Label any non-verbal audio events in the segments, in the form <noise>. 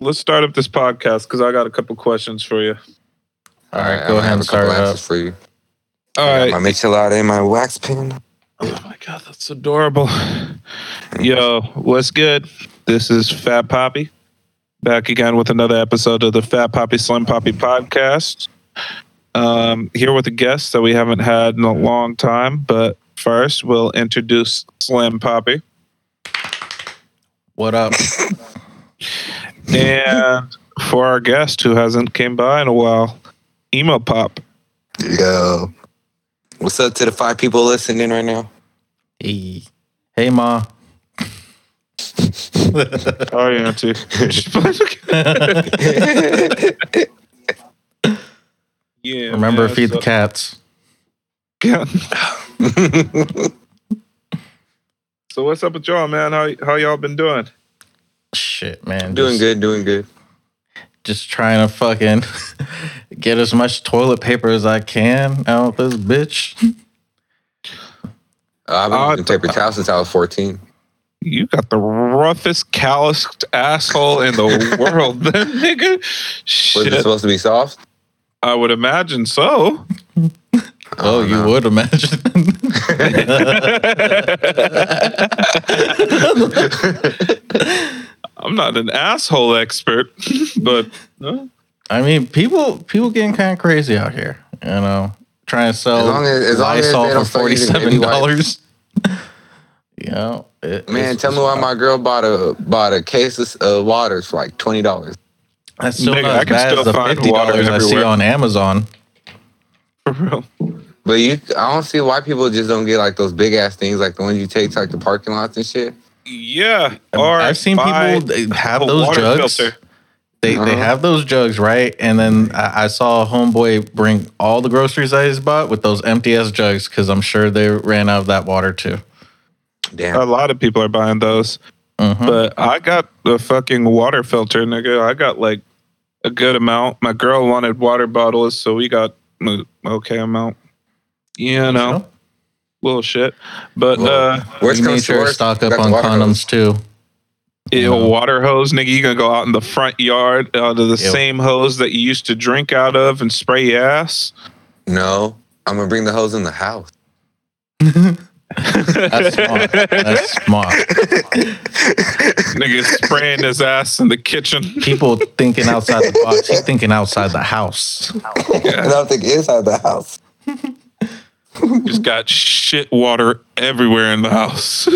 let's start up this podcast because I got a couple questions for you. All right, I'm go gonna ahead have and a couple start it up. answers for you. All right, I got right. My Michelada and my wax pen. Oh my god, that's adorable. Yo, what's good? This is Fat Poppy. Back again with another episode of the Fat Poppy Slim Poppy podcast. Um, here with a guest that we haven't had in a long time, but first we'll introduce Slim Poppy. What up? <laughs> And for our guest who hasn't came by in a while, Emo Pop. Yo. What's up to the five people listening right now? hey, hey, ma. How are you, Auntie? <laughs> yeah. Remember, man, feed so- the cats. Yeah. <laughs> So what's up with y'all, man? How how y'all been doing? Shit, man. doing just, good, doing good. Just trying to fucking <laughs> get as much toilet paper as I can out this bitch. Uh, I've been Uh, using paper towels since I was 14. You got the roughest, calloused asshole in the <laughs> world, then, <laughs> nigga. Was it Shit, supposed to be soft? I would imagine so. Oh, you would imagine. I'm not an asshole expert, <laughs> but uh, I mean, people people getting kind of crazy out here. You know, trying to sell As long as- as long as Lysol they for don't start forty using dollars. <laughs> you know, it, Man, it's- tell me why wild. my girl bought a bought a case of uh, waters for like twenty dollars. That's still Nigga, not I can bad still as the find fifty water dollars I see on Amazon. for real. But you, I don't see why people just don't get like those big ass things, like the ones you take to like the parking lots and shit. Yeah. Or I've seen people have a those water jugs. filter. They they Uh-huh. have those jugs, right? And then I, I saw a homeboy bring all the groceries that he's bought with those empty ass jugs because I'm sure they ran out of that water too. Damn. A lot of people are buying those. Mhm. But I got the fucking water filter, nigga. I got like a good amount. My girl wanted water bottles, so we got a okay amount. You know, little shit. But Well, uh, Worst we comes made to sure to worst, stock up on condoms hose. too. ew, know. water hose, nigga. You gonna go out in the front yard out of the Ew. same hose that you used to drink out of and spray your ass? No, I'm gonna bring the hose in the house. <laughs> That's smart. That's smart. <laughs> nigga spraying his ass in the kitchen. People thinking outside the box. He's thinking outside the house. And <laughs> I don't think inside the house. Just got shit water everywhere in the house.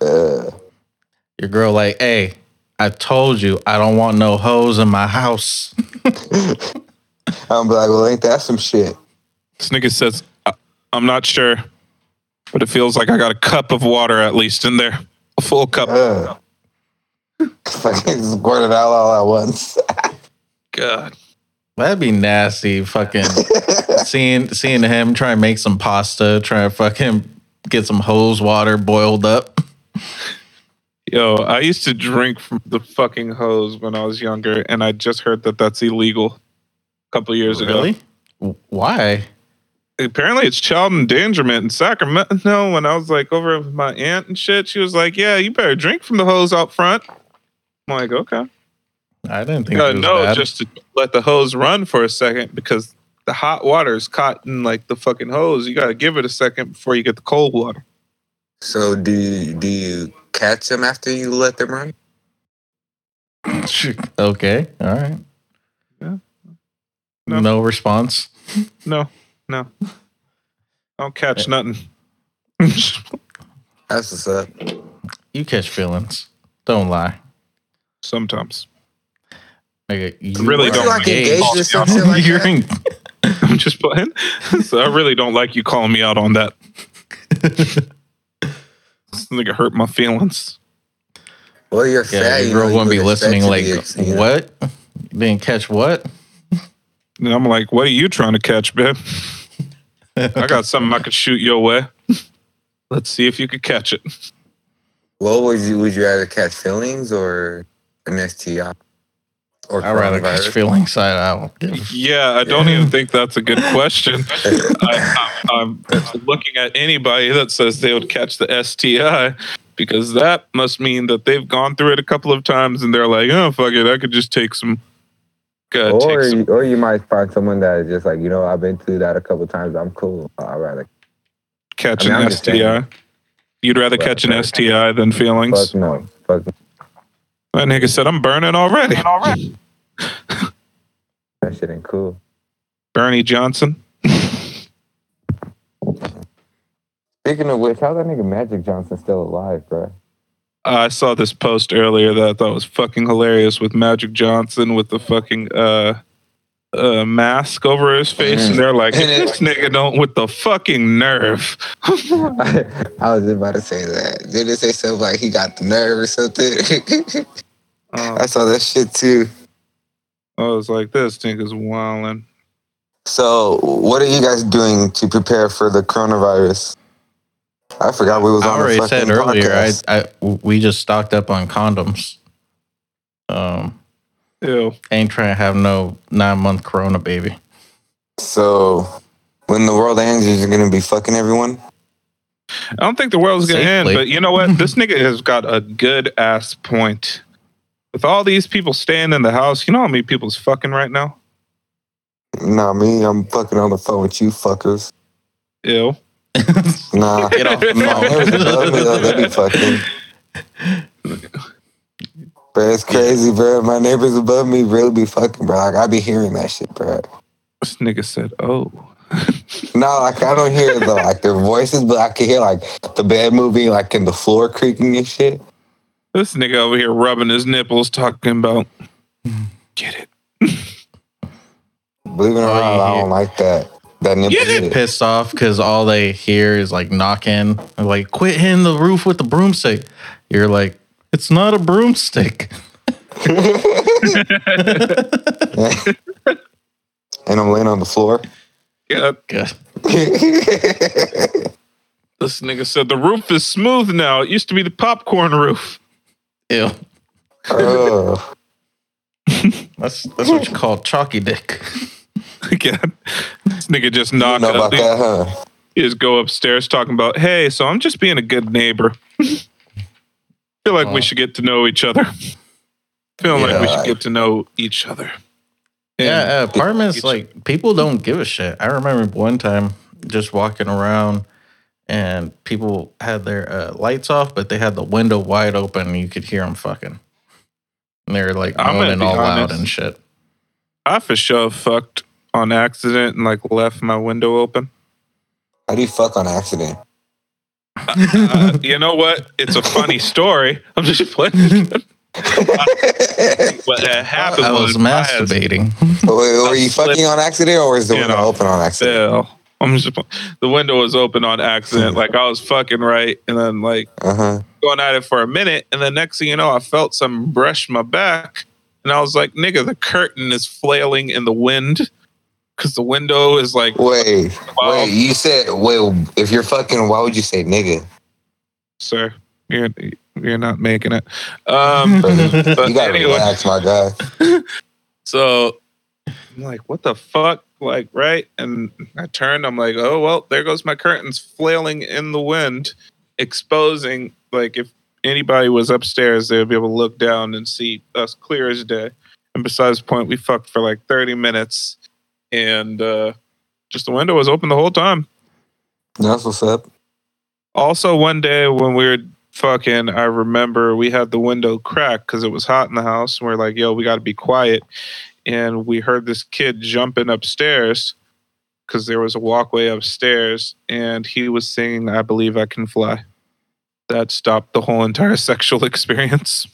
Uh, <laughs> Your girl like, hey, I told you I don't want no hose in my house. <laughs> I'm like, well, ain't that some shit? This nigga says, "I- I'm not sure, but it feels like I got a cup of water at least in there. A full cup. Uh, fucking squirt it out all at once. <laughs> God. That'd be nasty. Fucking seeing seeing him try and make some pasta, try to fucking get some hose water boiled up. Yo, I used to drink from the fucking hose when I was younger, and I just heard that that's illegal a couple years ago. Really? W- Why? Apparently, it's child endangerment in Sacramento. When I was like over with my aunt and shit, she was like, "Yeah, you better drink from the hose out front." I'm like, "Okay." I didn't think uh, was know bad. just to let the hose run for a second because the hot water is caught in like the fucking hose. You gotta give it a second before you get the cold water. So do you, do you catch them after you let them run? <laughs> okay, all right. Yeah. No. No. response. <laughs> No, no, I don't catch eh. nothing. <laughs> That's what's up. You catch feelings. Don't lie. Sometimes Nigga, you really don't You like engaged or some shit like that? En- <laughs> I'm just playing. <laughs> so I really don't like you calling me out on that. <laughs> this nigga hurt my feelings. Well, you're yeah, fat. your you girl know, you wouldn't be listening. Like, be ex- what? You didn't catch what? And I'm like, what are you trying to catch, babe? I got something I could shoot your way. Let's see if you could catch it. What would you would you rather catch feelings or an STI? Or I'd rather catch coronavirus? feelings. I I don't. Yeah, I don't even think that's a good question. <laughs> I, I'm, I'm looking at anybody that says they would catch the STI. because that must mean that they've gone through it a couple of times and they're like, oh fuck it, I could just take some. Uh, or take some you, or you might find someone that is just like you know I've been through that a couple of times. I'm cool. I'd rather catch I mean, an STI. saying. You'd rather Right, catch an right. STI than feelings. fuck no. Fuck no. That nigga said, I'm burning already. that shit ain't cool. Bernie Johnson. Speaking of which, how that nigga Magic Johnson still alive, bro? I saw this post earlier that I thought was fucking hilarious with Magic Johnson with the fucking uh, uh, mask over his face, and they're like, "This nigga don't with the fucking nerve." <laughs> I was about to say that. Did they say something like he got the nerve or something? Uh, <laughs> I saw that shit too. I was like, "This nigga's wilding." So, what are you guys doing to prepare for the coronavirus? I forgot we was I on the already fucking said earlier. I. I we just stocked up on condoms. Um, Ew. ain't trying to have no nine month corona baby. So, when the world ends, you're gonna be fucking everyone. I don't think the world's gonna end, but you know what? <laughs> This nigga has got a good ass point. With all these people staying in the house, you know how many people's fucking right now? Nah, me, I'm fucking on the phone with you fuckers. Ew. <laughs> Nah, Get off the my neighbors above me though, they be fucking. <laughs> Bro, it's crazy, bro. My neighbors above me really be fucking, bro. Like I be hearing that shit, bro. This nigga said, "Oh." <laughs> No, like I don't hear the like their voices, but I can hear like the bed moving, like in the floor creaking and shit. This nigga over here rubbing his nipples, talking about get it. Believe it or not, you I don't like that. That nipple Yeah. shit. Pissed off because all they hear is like knocking. Like, quit hitting the roof with the broomstick. You're like, it's not a broomstick. <laughs> and I'm laying on the floor. Yeah, <laughs> Good. this nigga said the roof is smooth now. It used to be the popcorn roof. Ew. oh, <laughs> That's that's what you call chalky dick. Again, this nigga just you knock know up. about that, huh? He just go upstairs talking about, hey, so I'm just being a good neighbor. Feel like Oh. we should get to know each other. <laughs> Feel like we should get to know each other. And Yeah, apartments each- like people don't give a shit. I remember one time just walking around and people had their uh, lights off, but they had the window wide open and you could hear them fucking. And they were like I'm gonna moaning be all loud and shit. I for sure fucked on accident and like left my window open. How do you fuck on accident? Uh, you know what? It's a funny story. I'm just playing. what had happened I was was I had- masturbating. Were, were you slip- fucking on accident or was the You window know, open on accident? Still, I'm just the window was open on accident. Like I was fucking right, and then like Uh huh. going at it for a minute, and the next thing you know, I felt some brush my back, and I was like, "Nigga, the curtain is flailing in the wind." Because the window is like, Wait, Wow. wait. You said wait. If you're fucking, why would you say nigga? sir, you're you're not making it. Um, <laughs> but You gotta anyway, relax, my guy. <laughs> So I'm like, what the fuck? Like, right? And I turned, I'm like, oh, well, there goes my curtains flailing in the wind, exposing, like, if anybody was upstairs, they'd be able to look down and see us clear as day. And besides the point, we fucked for like 30 minutes and uh, just the window was open the whole time. That's what's up. Also, one day when we were fucking, I remember we had the window cracked because it was hot in the house. And we're like, yo, we got to be quiet. And we heard this kid jumping upstairs because there was a walkway upstairs and he was singing, I Believe I Can Fly. That stopped the whole entire <laughs> sexual experience.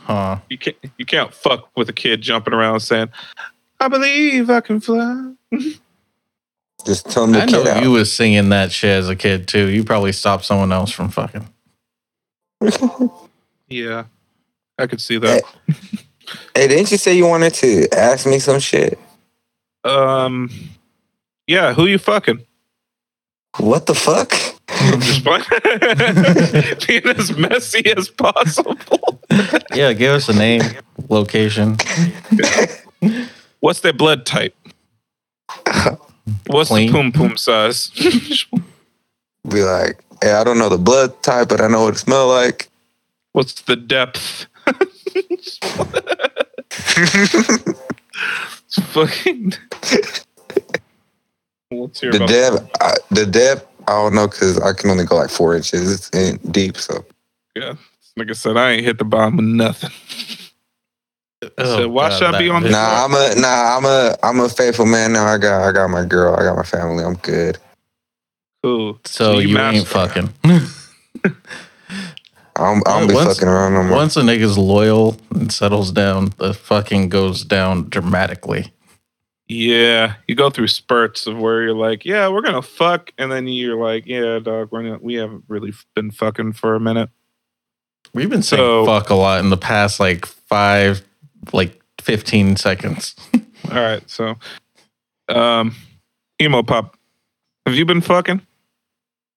Huh. You can't, you can't fuck with a kid jumping around saying, I believe I can fly. Just tell him to I get know out. you was singing that shit as a kid too. You probably stopped someone else from fucking. <laughs> Yeah, I could see that. Hey, didn't you say you wanted to ask me some shit? Um, yeah, who you fucking? What the fuck? I'm just playing. <laughs> <laughs> Being as messy as possible. Yeah, give us a name, location. What's their blood type? What's Clean. the poom poom size? <laughs> Be like, Yeah, I don't know the blood type, but I know what it smell like. What's the depth? <laughs> It's fucking. Let's The depth, I, the depth, I don't know because I can only go like four inches It's in deep. So Yeah. Like I said, I ain't hit the bottom of nothing. Oh, So why God, should I be on This nah, I'm a nah, I'm a I'm a faithful man now. I got I got my girl, I got my family. I'm good. Cool. So you ain't fucking. <laughs> I'm I'm be Once- fucking around no more. Once a nigga's loyal and settles down, the fucking goes down dramatically. Yeah, you go through spurts of where you're like, yeah, we're gonna fuck, and then you're like, yeah, dog, we're not, we haven't really been fucking for a minute. We've been saying So- fuck a lot in the past like five, like 15 seconds. <laughs> All right, so, um, emo pop, have you been fucking?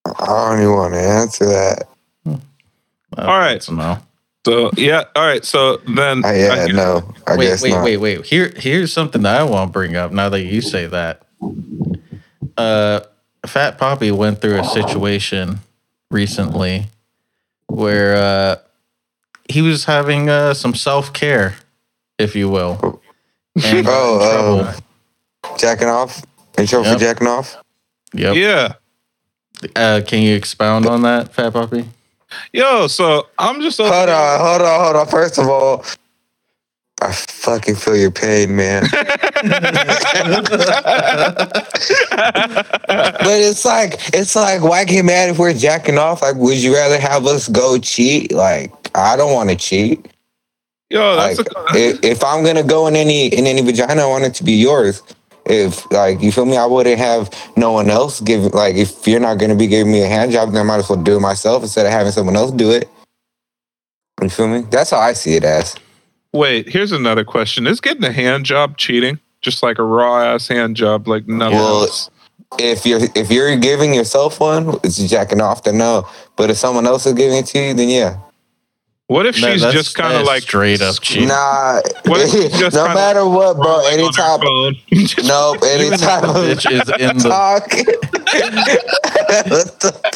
I don't even want to answer that. Uh, All right. So no. So yeah, all right. So then, I, yeah, I guess- no, I wait, guess wait, not. wait, wait. Here, here's something that I want to bring up. Now that you say that, uh, Fat Poppy went through a situation recently where uh, he was having uh, some self care, if you will. And got <laughs> in Oh, trouble. Jacking off? In trouble Yep. for jacking off? Yep. yeah, Uh, can you expound on that, Fat Poppy? yo. So I'm just Hold on, hold on, hold on. First of all, I fucking feel your pain, man. <laughs> But it's like it's like why get mad if we're jacking off? Like, would you rather have us go cheat? Like, I don't want to cheat. Yo, that's Like, a, if, if I'm gonna go in any in any vagina, I want it to be yours. If like you feel me, I wouldn't have no one else give. Like, if you're not gonna be giving me a hand job, then I might as well do it myself instead of having someone else do it. You feel me? That's how I see it as. wait. Here's another question: Is getting a hand job cheating? Just like a raw ass hand job, like nothing Well, else. If you're if you're giving yourself one, it's jacking off. Then no. But if someone else is giving it to you, then yeah. What if That- she's that's- just kind of like straight up cheating. Nah. What if she's just <laughs> no kinda matter what, bro. Any on her Anytime. phone? <laughs> Nope. <laughs> Anytime. Bitch is in the talk. The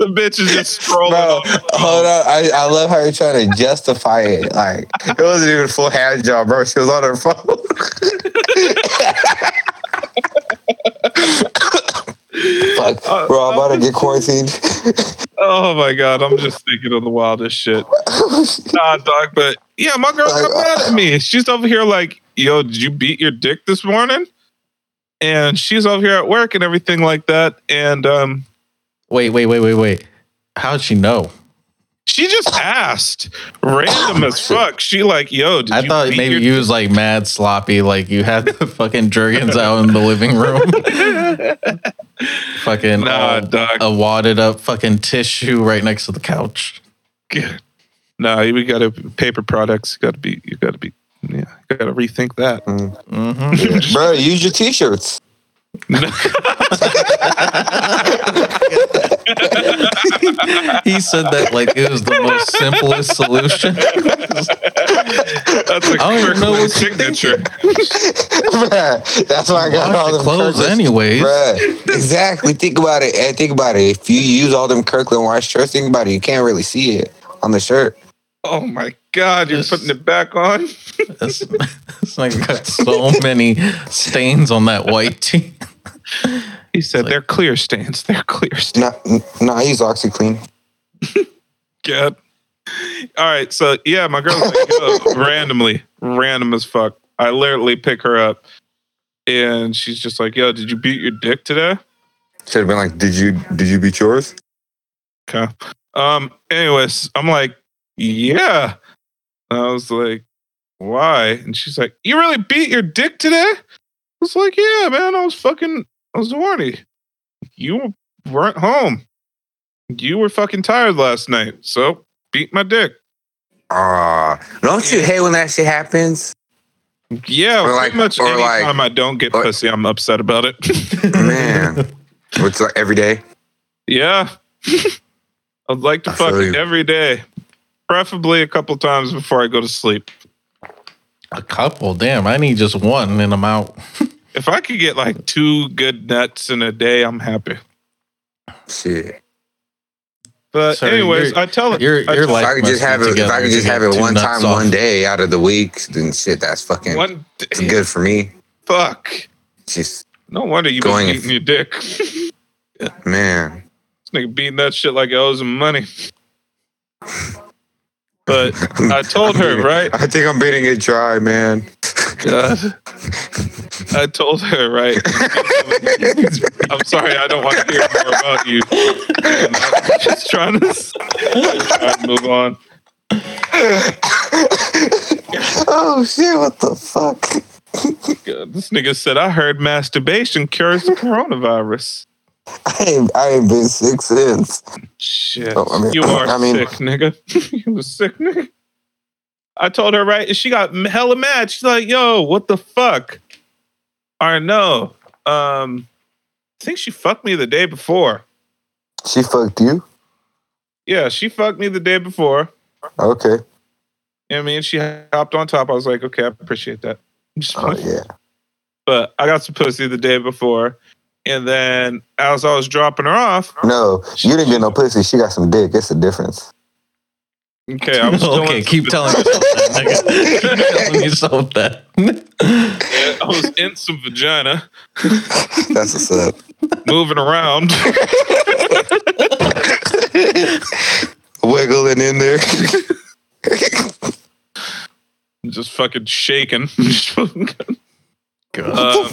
the bitch is just scrolling. Bro, on her phone. hold on. I, I love how you're trying to justify it. Like it wasn't even a full hand job, bro. She was on her phone. Fuck, Uh, bro. I'm about to get quarantined. Oh my god, I'm just thinking of the wildest shit. <laughs> Nah, dog, but yeah, my girl got mad at me. She's over here like, yo, did you beat your dick this morning? And she's over here at work and everything like that. And um, Wait, wait, wait, wait, wait. How'd she know? She just asked, random as fuck. She like, yo, did I you thought maybe your you was like mad sloppy, like you had the fucking Jergens out in the living room. <laughs> fucking Nah, all- dog. a wadded up fucking tissue right next to the couch. Nah, we got to paper products. You got to be. You got to be. Yeah, got to rethink that. <laughs> hmm bro, use your t-shirts. He said that like it was the most simplest solution. That's a I don't know what signature. Bruh, That's why I got all Wash the them clothes Kirkland- anyways. Bruh, exactly. Think about it. And think about it. If you use all them Kirkland wash shirts, think about it. You can't really see it on the shirt. Oh my god, you're This- putting it back on. This, this nigga got so many stains on that white tee. He said they're clear stains. They're clear stains. No, no, I use OxiClean. God. All right, so yeah, my girl like, yo, <laughs> randomly, random as fuck. I literally pick her up, and she's just like, "Yo, did you beat your dick today?" Should have been like, did you did you beat yours? Okay. Um. Anyways, I'm like, "Yeah." I was like, "Why?" And she's like, "You really beat your dick today?" I was like, "Yeah, man. I was fucking. I was horny. You weren't home. You were fucking tired last night, so beat my dick." Ah, don't you hate when that shit happens? Yeah, Or pretty like- much or like- anytime I don't get or- pussy, I'm upset about it. Man, <laughs> it's like every day. yeah. <laughs> I'd like to I fuck every day, preferably a couple times before I go to sleep. A couple, damn. I need just one and I'm out. <laughs> If I could get like two good nuts in a day, I'm happy. Shit. But Sorry, anyways, you're- I tell her Your I your tell- If I could just have it, if I could just have it one time, off. one day out of the week, then shit, that's fucking one day, it's good for me. fuck. Just No wonder you Going- been eating your dick. <laughs> this man, nigga beating that shit like it owes him money. <laughs> But I told her, <laughs> right? I think I'm beating it dry, man. God. I told her, right? <laughs> I'm sorry, I don't want to hear more about you. I'm just trying to, trying to move on. oh shit! What the fuck? God, this nigga said, I heard masturbation cures the coronavirus. <laughs> I ain't, I ain't been sick since. Shit. Oh, I mean- you are <laughs> I mean- sick, nigga. <laughs> you was sick, nigga. I told her, right? and She got hella mad. She's like, yo, what the fuck? I know. Um, I think she fucked me the day before. She fucked you? Yeah, she fucked me the day before. Okay. You know I mean? She hopped on top. I was like, okay, I appreciate that. Oh yeah. But I got some pussy the day before. And then as I was dropping her off, No, you didn't get no pussy. She got some dick. It's a difference. okay, I was <laughs> okay, <laughs> keep telling yourself that. Nigga. keep telling yourself that. I was in some vagina, <laughs> That's what's up. moving around. Wiggling in there. just fucking shaking. God. Um,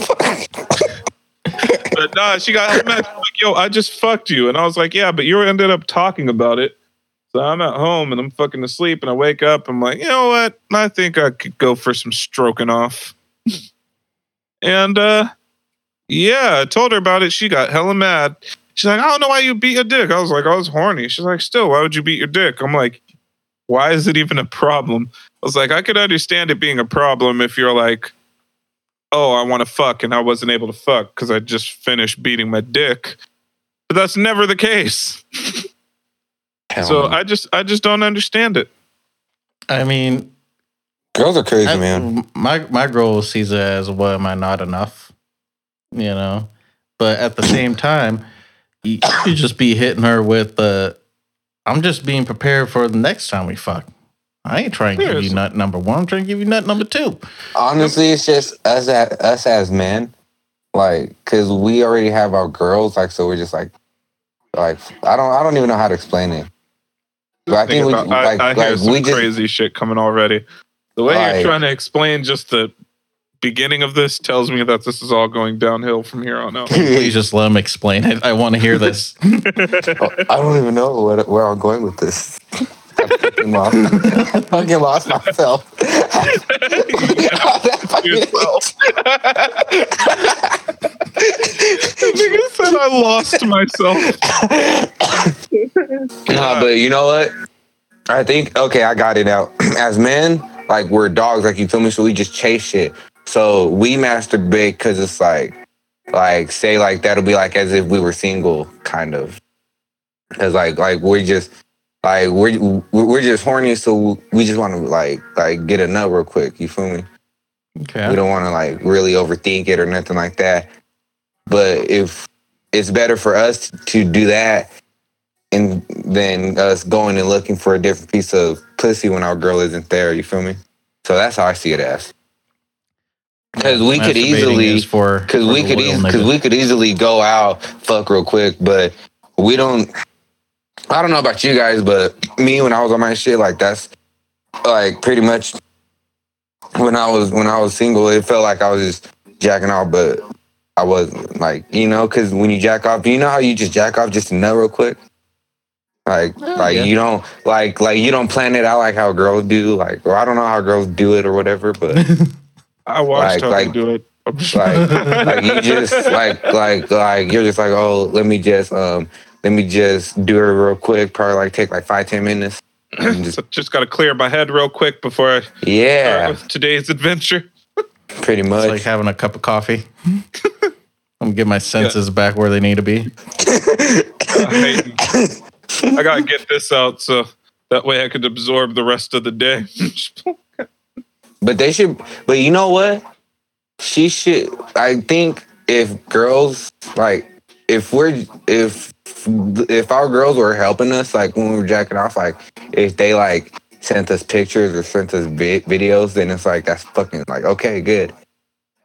but nah, she got mad. Like, yo, I just fucked you. And I was like, yeah, but you ended up talking about it. So I'm at home and I'm fucking asleep and I wake up. I'm like, you know what? I think I could go for some stroking off. and uh yeah, I told her about it. She got hella mad. She's like, I don't know why you beat your dick. I was like, I was horny. She's like, still, why would you beat your dick? I'm like, why is it even a problem? I was like, I could understand it being a problem if you're like, oh, I want to fuck and I wasn't able to fuck because I just finished beating my dick. But that's never the case. so I just I just don't understand it. I mean, girls are crazy, I- man. My my girl sees it as what am I not enough? You know? But at the same time, you, you just be hitting her with the I'm just being prepared for the next time we fuck. I ain't trying to give you nut number one. I'm trying to give you nut number two. Honestly, it's just us as, us as men, like, cause we already have our girls, like, so we're just like, like, I don't, I don't even know how to explain it. But I think we, about- like, I, I hear some we just, crazy shit coming already. The way Like- you're trying to explain just the beginning of this tells me that this is all going downhill from here on out. Please just let him explain it. I want to hear this. <laughs> I don't even know what, where I'm going with this. <laughs> I fucking lost, I <laughs> fucking lost myself. <laughs> Yourself. <laughs> The nigga said I lost myself. Nah, but you know what? I think okay, I got it out. <clears throat> As men, like we're dogs, like you feel me. So we just chase shit. So we masturbate because it's like, like say like that'll be like as if we were single, kind of. Cause like like we're just like we're we're just horny, so we just want to like like get a nut real quick. You feel me? Okay. We don't want to like really overthink it or nothing like that. But if it's better for us to do that and then us going and looking for a different piece of pussy when our girl isn't there, you feel me? So that's how I see it as. Because we could easily, because we could, because we could easily go out, fuck real quick, but we don't. I don't know about you guys, but me when I was on my shit, like that's like pretty much when I was when I was single, it felt like I was just jacking off, but I wasn't like you know, because when you jack off, you know how you just jack off just to nut real quick. Like, like yeah. you don't like like you don't plan it out like how girls do, like or I don't know how girls do it or whatever, but <laughs> I watched Like- how like- they do it. like like you just <laughs> like like like you're just like oh let me just um let me just do it real quick probably like take like five ten minutes <clears throat> and just So just got to clear my head real quick before I start yeah with today's adventure. pretty It's much like having a cup of coffee. <laughs> I'm gonna get my senses back where they need to be. I, <laughs> I gotta get this out so that way I could absorb the rest of the day. <laughs> but they should but you know what she should I think if girls like if we're if if our girls were helping us like when we were jacking off, like if they like sent us pictures or sent us vi- videos, then it's like that's fucking like okay, good.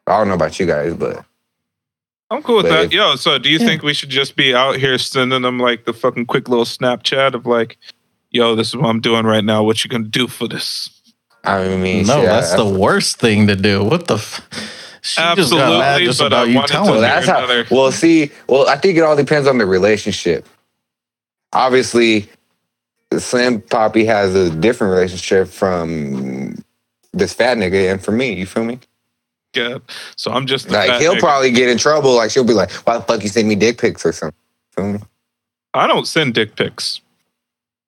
I don't know about you guys, but I'm cool with that. if- Yo, so do you think we should just be out here sending them like the fucking quick little Snapchat of like, yo, this is what I'm doing right now. What you gonna do for this? I mean, No, shit, that's I- the worst thing to do. What the? F- she just got mad Absolutely, just but I about you wanted to telling me. that's how. another- Well, see, well, I think it all depends on the relationship. Obviously, Slim Poppy has a different relationship from this fat nigga, and from me. You feel me? Yeah. So I'm just the Like fat he'll nigga. probably get in trouble. Like she'll be like, "Why the fuck you send me dick pics or something?" Feel me? I don't send dick pics.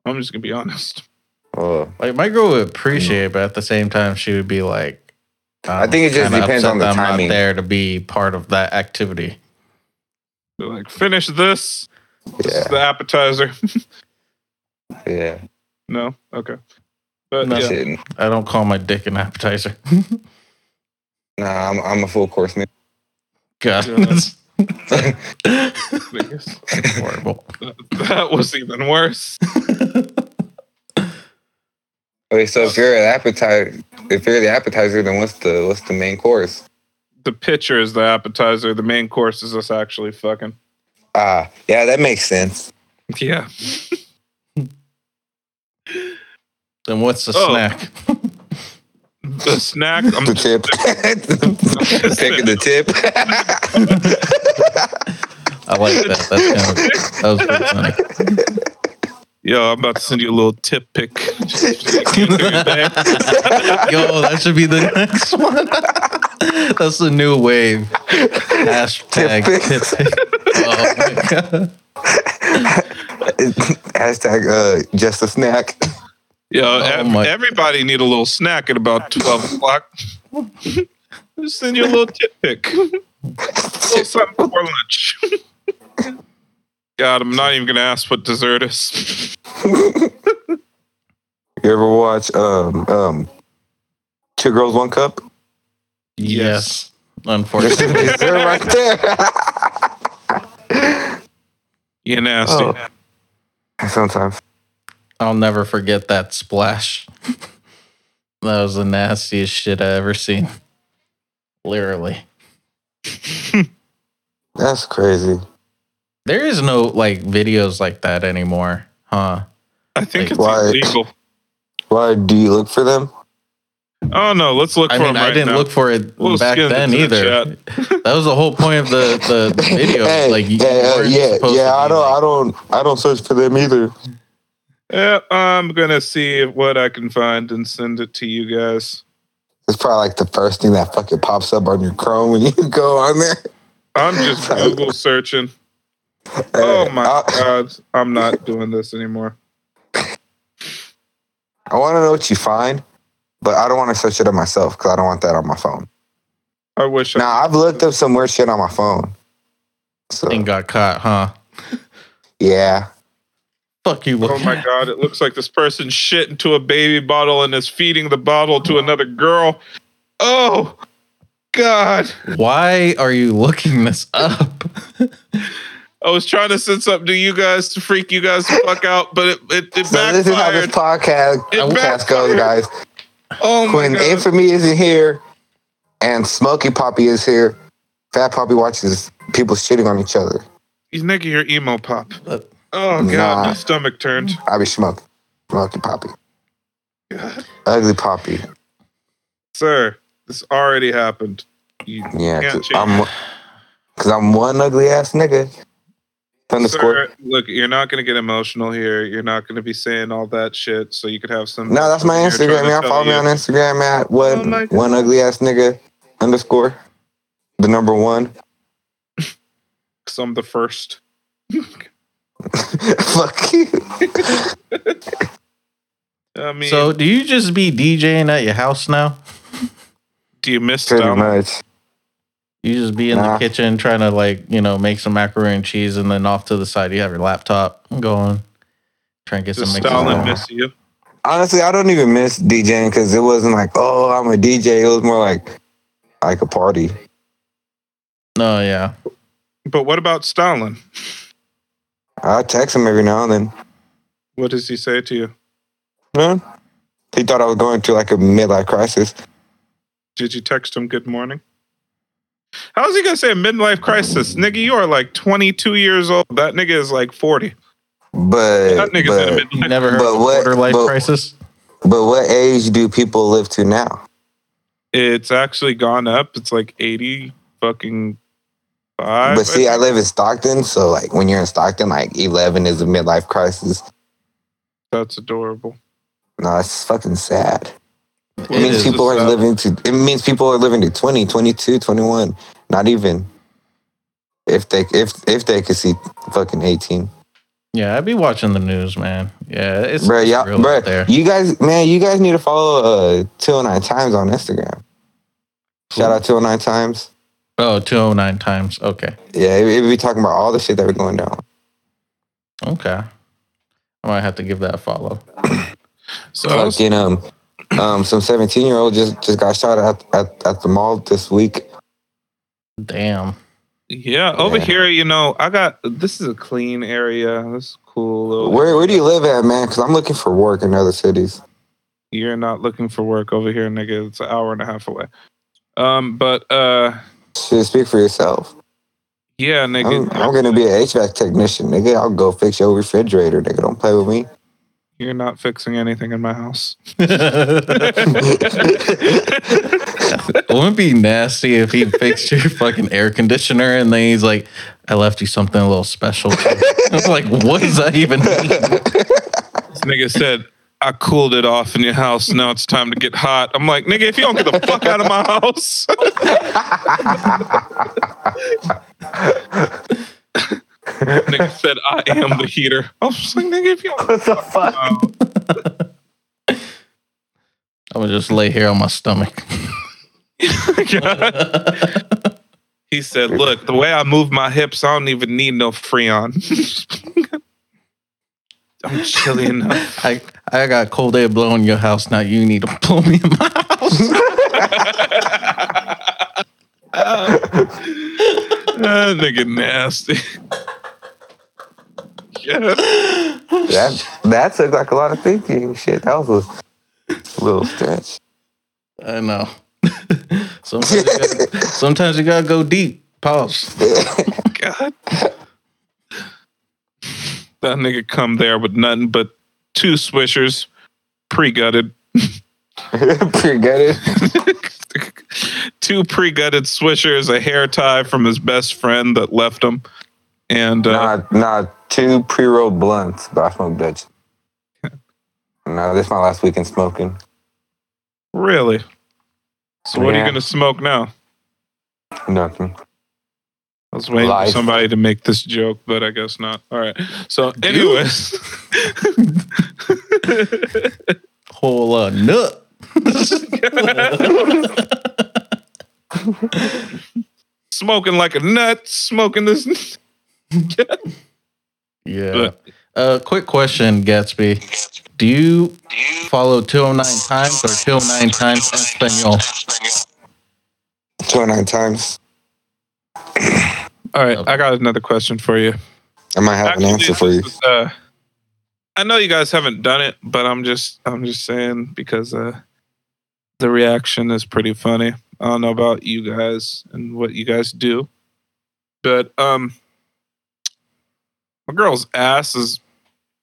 I'm just gonna be honest. Oh, Like my girl would appreciate, mm. it, but at the same time, she would be like, I think it just depends on the timing. Not there to be part of that activity. They're like, finish this. This is yeah, the appetizer. <laughs> yeah. no? Okay. But No. yeah. I don't call my dick an appetizer. <laughs> Nah, I'm I'm a full course man. God, Yeah. that's <laughs> Niggas. horrible. That was even worse. Okay, so if you're an appetizer, if you're the appetizer, then what's the what's the main course? The pitcher is the appetizer. The main course is us actually fucking. Ah, yeah, that makes sense. Yeah. Then what's the Oh. snack? The snack. <laughs> I'm The tip, <laughs> <laughs> taking the tip. I like that. That's kind of that was pretty funny. Yo, I'm about to send you a little tip pic. <laughs> <laughs> Yo, that should be the next one. <laughs> That's the new wave. Hashtag Tip tip pic. Oh my god. Hashtag uh, just a snack. Yo, Oh ev- my- everybody need a little snack at about 12 o'clock. Just send you a little tip pic. A little something for lunch. God, I'm not even gonna ask what dessert is. <laughs> You ever watch um um Two Girls One Cup? Yes. There's Unfortunately. dessert right there. <laughs> You nasty. Oh. Sometimes. I'll never forget that splash. <laughs> that was the nastiest shit I ever seen. Literally. That's crazy. There is no like videos like that anymore, huh? I think it's Why? illegal. Why do you look for them? Oh no, let's look I for mean, them I right didn't now. look for it We'll back then into the either. <laughs> <laughs> That was the whole point of the the, the video. Hey, like you yeah, weren't yeah, supposed yeah. I don't, like- I don't, I don't search for them either. Yeah, I'm gonna see what I can find and send it to you guys. It's probably like the first thing that fucking pops up on your Chrome when you <laughs> go on there. I'm just Google searching. Oh my I, god, I'm not doing this anymore. I want to know what you find, but I don't want to search it up myself because I don't want that on my phone. I wish Now I've looked up some weird shit on my phone. So and got caught, huh? yeah, Fuck you. Oh my god, it looks like this person shit into a baby bottle and is feeding the bottle to another girl. Oh god. Why are you looking this up? <laughs> I was trying to send something to you guys to freak you guys the fuck out, but it, it, it so this is how this podcast, It podcast goes, guys. Oh my when god. Infamy isn't here and Smoky Poppy is here, Fat Poppy watches people shitting on each other. You nigga, your emo pop. But- Oh god, Nah. my stomach turned. I be smoking. Smoky Poppy. God. Ugly Poppy. Sir, this already happened. You Yeah, can't cause. I'm, cause I'm one ugly ass nigga. Underscore. Sir, look, you're not gonna get emotional here. You're not gonna be saying all that shit, so you could have some. No, that's my you're trying Instagram. Y'all tell follow me on Instagram at Oh my one God. one ugly ass nigga underscore. The number one. <laughs> 'cause I'm the first. <laughs> Fuck you. <laughs> I mean, So, do you just be DJing at your house now? do you miss Pretty them? much. You just be in Nah. the kitchen trying to like, you know, make some macaroni and cheese, and then off to the side you have your laptop going, trying to get Does some mixes Stalin miss you? Honestly, I don't even miss DJing because it wasn't like, oh, I'm a DJ. It was more like like a party. No, yeah. But what about Stalin? I text him every now and then. What does he say to you? Huh? He thought I was going through like a midlife crisis. Did you text him good morning? How's he gonna say a midlife crisis? Nigga, you are like 22 years old. That nigga is like 40. But That nigga's in a but, You midlife. never heard But of what- quarter life but- crisis? but what age do people live to now? It's actually gone up. It's like 80 fucking five. But see, I think. live in Stockton, so like when you're in Stockton, like 11 is a midlife crisis. that's adorable. No, it's fucking sad. It, It means people are living to. It means people are living to 20, 22, 21. Not even. If they if if they could see fucking 18. Yeah, I'd be watching the news, man. Yeah, it's, Bro, y'all, real bro, there. you guys, man, you guys need to follow uh 209 Times on Instagram. Shout out 209 Times. Oh, 209 times. Okay. Yeah, it, it be talking about all the shit that we're going down. Okay. I might have to give that a follow. <coughs> So I was- um, um, some 17 year old just just got shot at, at at the mall this week. Damn. yeah, over Yeah. here, you know, I got this is a clean area. This is cool. Little Where where do you live at, man? Because I'm looking for work in other cities. You're not looking for work over here, nigga. It's an hour and a half away. Um, but uh, Shit, speak for yourself. yeah, I'm, nigga, I'm gonna be an HVAC technician, nigga. I'll go fix your refrigerator, nigga. Don't play with me. You're not fixing anything in my house. Wouldn't <laughs> <laughs> it be nasty if he fixed your fucking air conditioner and then he's like, I left you something a little special. <laughs> I was like, what does that even mean? This nigga said, I cooled it off in your house. Now it's time to get hot. I'm like, nigga, if you don't get the fuck out of my house. Nigga said, I am the heater. I was just like, nigga, if you don't What the fuck? <laughs> I would just lay here on my stomach. <laughs> He said, look, the way I move my hips, I don't even need no Freon. <laughs> I'm chilly enough. I, I got cold air blowing your house. Now you need to blow me in my house. that nigga nasty. Yeah. <laughs> That that took like a lot of thinking. Shit, that was a little stretch. I know. <laughs> sometimes, you gotta, sometimes you gotta go deep. Pause. <laughs> God. That nigga come there with nothing but two swishers, pre-gutted. Pretty good. two pre-gutted swishers, a hair tie from his best friend that left him. And uh, Nah, nah, two pre-rolled blunts, but I smoke Dutch. nah, this is my last weekend smoking. really? So what are you gonna smoke now? Nothing. I was waiting Life. for somebody to make this joke, but I guess not. All right. So, anyways, <laughs> Whole uh, nut. <laughs> smoking like a nut, smoking this. Yeah. But- uh, quick question, Gatsby. Do you follow 209 times or 209 times Espanol? 29 times. All right, I got another question for you. I might have an answer for you. this is, uh, I know you guys haven't done it, but I'm just I'm just saying because uh, the reaction is pretty funny. I don't know about you guys and what you guys do, but um, my girl's ass is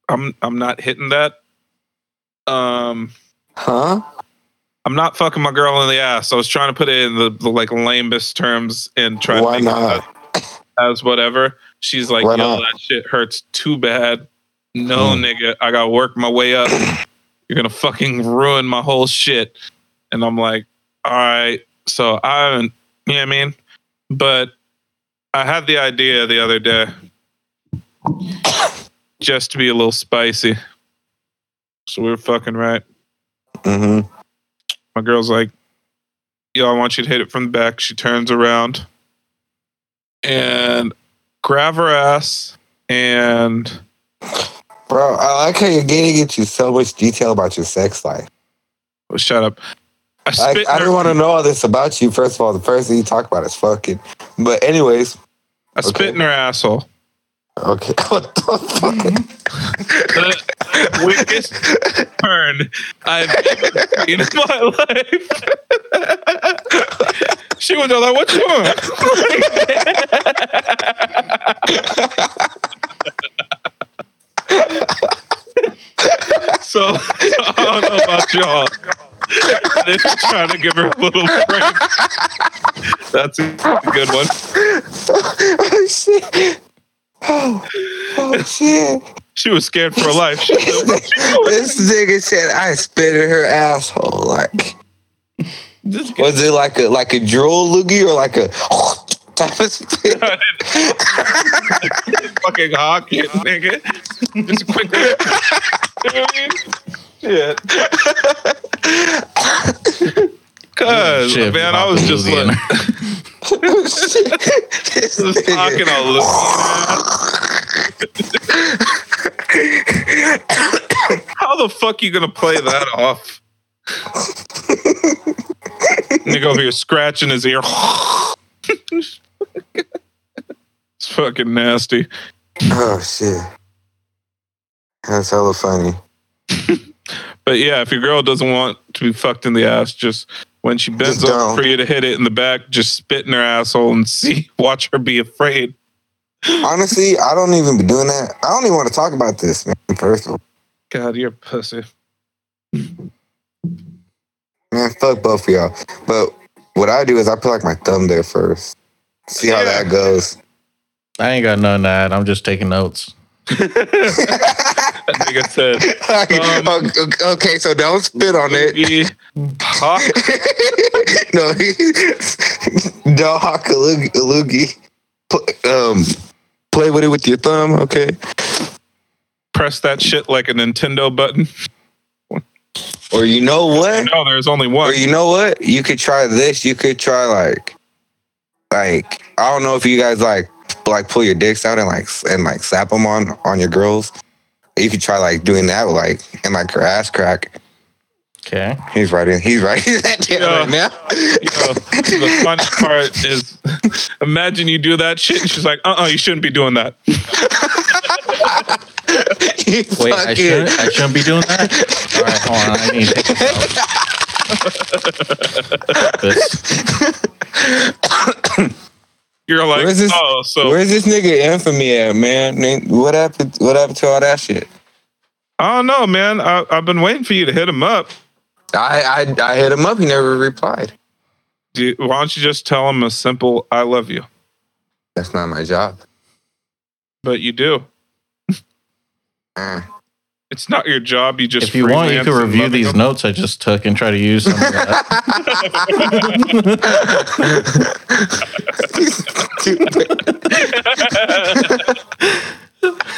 I'm I'm not hitting that. Um, Huh? I'm not fucking my girl in the ass. I was trying to put it in the, the like lamest terms and try Why to make not? as whatever. She's like, Why yo, not? that shit hurts too bad. No, Hmm. nigga, I gotta work my way up. <coughs> You're gonna fucking ruin my whole shit. And I'm like, all right. So I haven't, you know what I mean? But I had the idea the other day just to be a little spicy. So we were fucking right. Mm-hmm. My girl's like, yo, I want you to hit it from the back. She turns around and grab her ass and Bro, I like how you're getting into so much detail about your sex life. oh, shut up. I spit I don't want to know all this about you. First of all, the first thing you talk about is fucking. But anyways, I spit Okay. in her asshole. Okay. <laughs> What the fuck? The weakest turn I've ever seen in my life. <laughs> she was all like, "What you want?" so, so I don't know about y'all. They're trying to give her a little break. That's a good one. <laughs> oh shit. Oh, oh shit. She was scared for her life. She said, "What you doing?" this nigga said I spit in her asshole. Like was it like a like a drool loogie or like a <laughs> type of spit? <laughs> fucking hawk it, nigga. Just quickly. You know what I mean? Shit. Cause man, I was just like This just talking all. How the fuck you gonna play that off? Nigga over here scratching his ear. it's fucking nasty. Oh shit. That's hella funny. But yeah, if your girl doesn't want to be fucked in the ass, just when she bends Just over for you to hit it in the back, just spit in her asshole and <laughs> see, watch her be afraid. Honestly, I don't even be doing that. I don't even want to talk about this, man. First of all. God, you're a pussy. Man, fuck both of y'all. But what I do is I put like my thumb there first. See how Yeah. that goes. I ain't got none of that. I'm just taking notes. That nigga said, Um, okay, so don't spit on it. Hawk." <laughs> no, don't hawk a loogie. Um, play with it with your thumb, okay? press that shit like a Nintendo button. Or you know what? No, there's only one. Or one. you know what? You could try this. You could try like, like I don't know if you guys like like pull your dicks out and like and like slap them on on your girls. You could try like doing that with like and like her ass crack. Okay. He's writing. He's writing that down Yeah. right now. You know, the funny <laughs> part is, imagine you do that shit, and she's like, "Uh, uh you shouldn't be doing that." <laughs> You Wait, I shouldn't. I shouldn't be doing that. All right, hold on. I need to take this. <laughs> This- <coughs> <coughs> <coughs> You're like, Where's this- "Oh, so Where's this nigga infamy at, man? What happened? What happened to all that shit? I don't know, man. I, I've been waiting for you to hit him up. I I, I hit him up. He never replied. Do you, why don't you just tell him a simple "I love you"? That's not my job. But you do. Uh, It's not your job. You just if you want, you can review these them. notes I just took and try to use some of that. <laughs>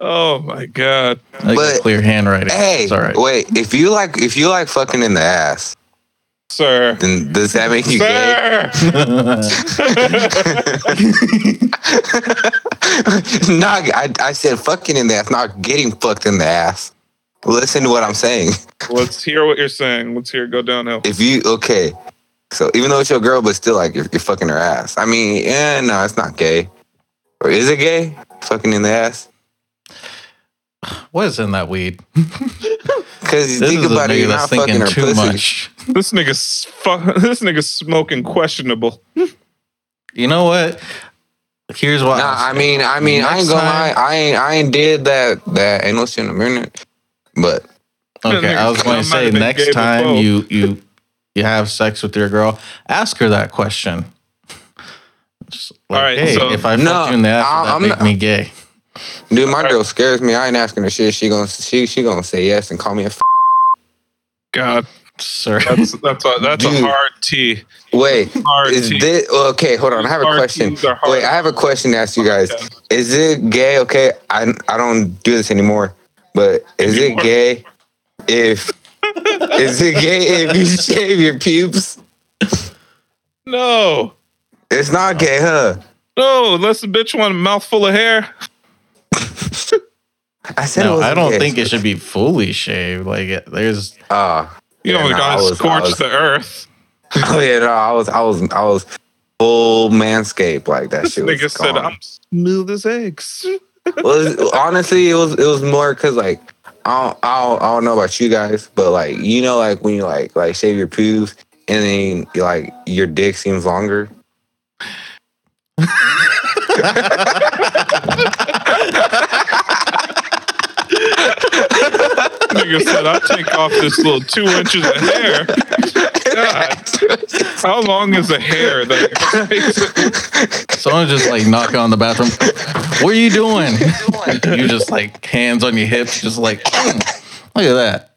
Oh my god. I got But- clear handwriting. hey, it's all right. wait. If you like, if you like fucking in the ass, Sir. then does that make you gay? Sir. <laughs> not, I, I said fucking in the ass, not getting fucked in the ass. Listen to what I'm saying. Let's hear what you're saying. Let's hear it go downhill. If you okay, so even though it's your girl, but still like you're, you're fucking her ass. I mean, yeah, no, it's not gay. Or is it gay? Fucking in the ass? what is in that weed? <laughs> Because you This think about it, you're not fucking her too pussy. much. This nigga's fu- this nigga's smoking questionable. You know what? Here's what. Nah, I'll I mean, I mean, I ain't gonna time- lie. I ain't, I ain't did that, that anal shit in a minute. But Okay, I was going to say next time you you you have sex with your girl, ask her that question. Just like, All right, hey, so- if I No, fuck you in the ass, I- would that I'm make not- me gay? Dude, my girl scares me. I ain't asking her shit. She gonna, she, she gonna say yes and call me a. F- God, Sir, <laughs> that's that's a that's a hard T. Wait, Hard is T. this okay? Hold on, I have a Hard question. Ts are hard. Wait, I have a question to ask you guys. Okay. Is it gay? Okay, I I don't do this anymore, but is it gay if <laughs> is it gay if you shave your pubes? No, It's not gay, huh? no, unless the bitch want a mouthful of hair. I said it no, was I don't think it should be fully shaved. Like it, there's Ah, You Yeah, only no, gotta was- scorch was- the earth. <laughs> oh yeah, no, I was, I was, I was, full manscape. Like that This shit was nigga said. I'm smooth as eggs. <laughs> well, honestly, it was it was more because like I don't, I don't I don't know about you guys, but like you know like when you like like shave your pubes and then like your dick seems longer. <laughs> nigga said I take off this little two inches of hair. God, how long is the hair? That Someone just like knocking on the bathroom. What are you doing? you just like hands on your hips, just like "Mm, look at that.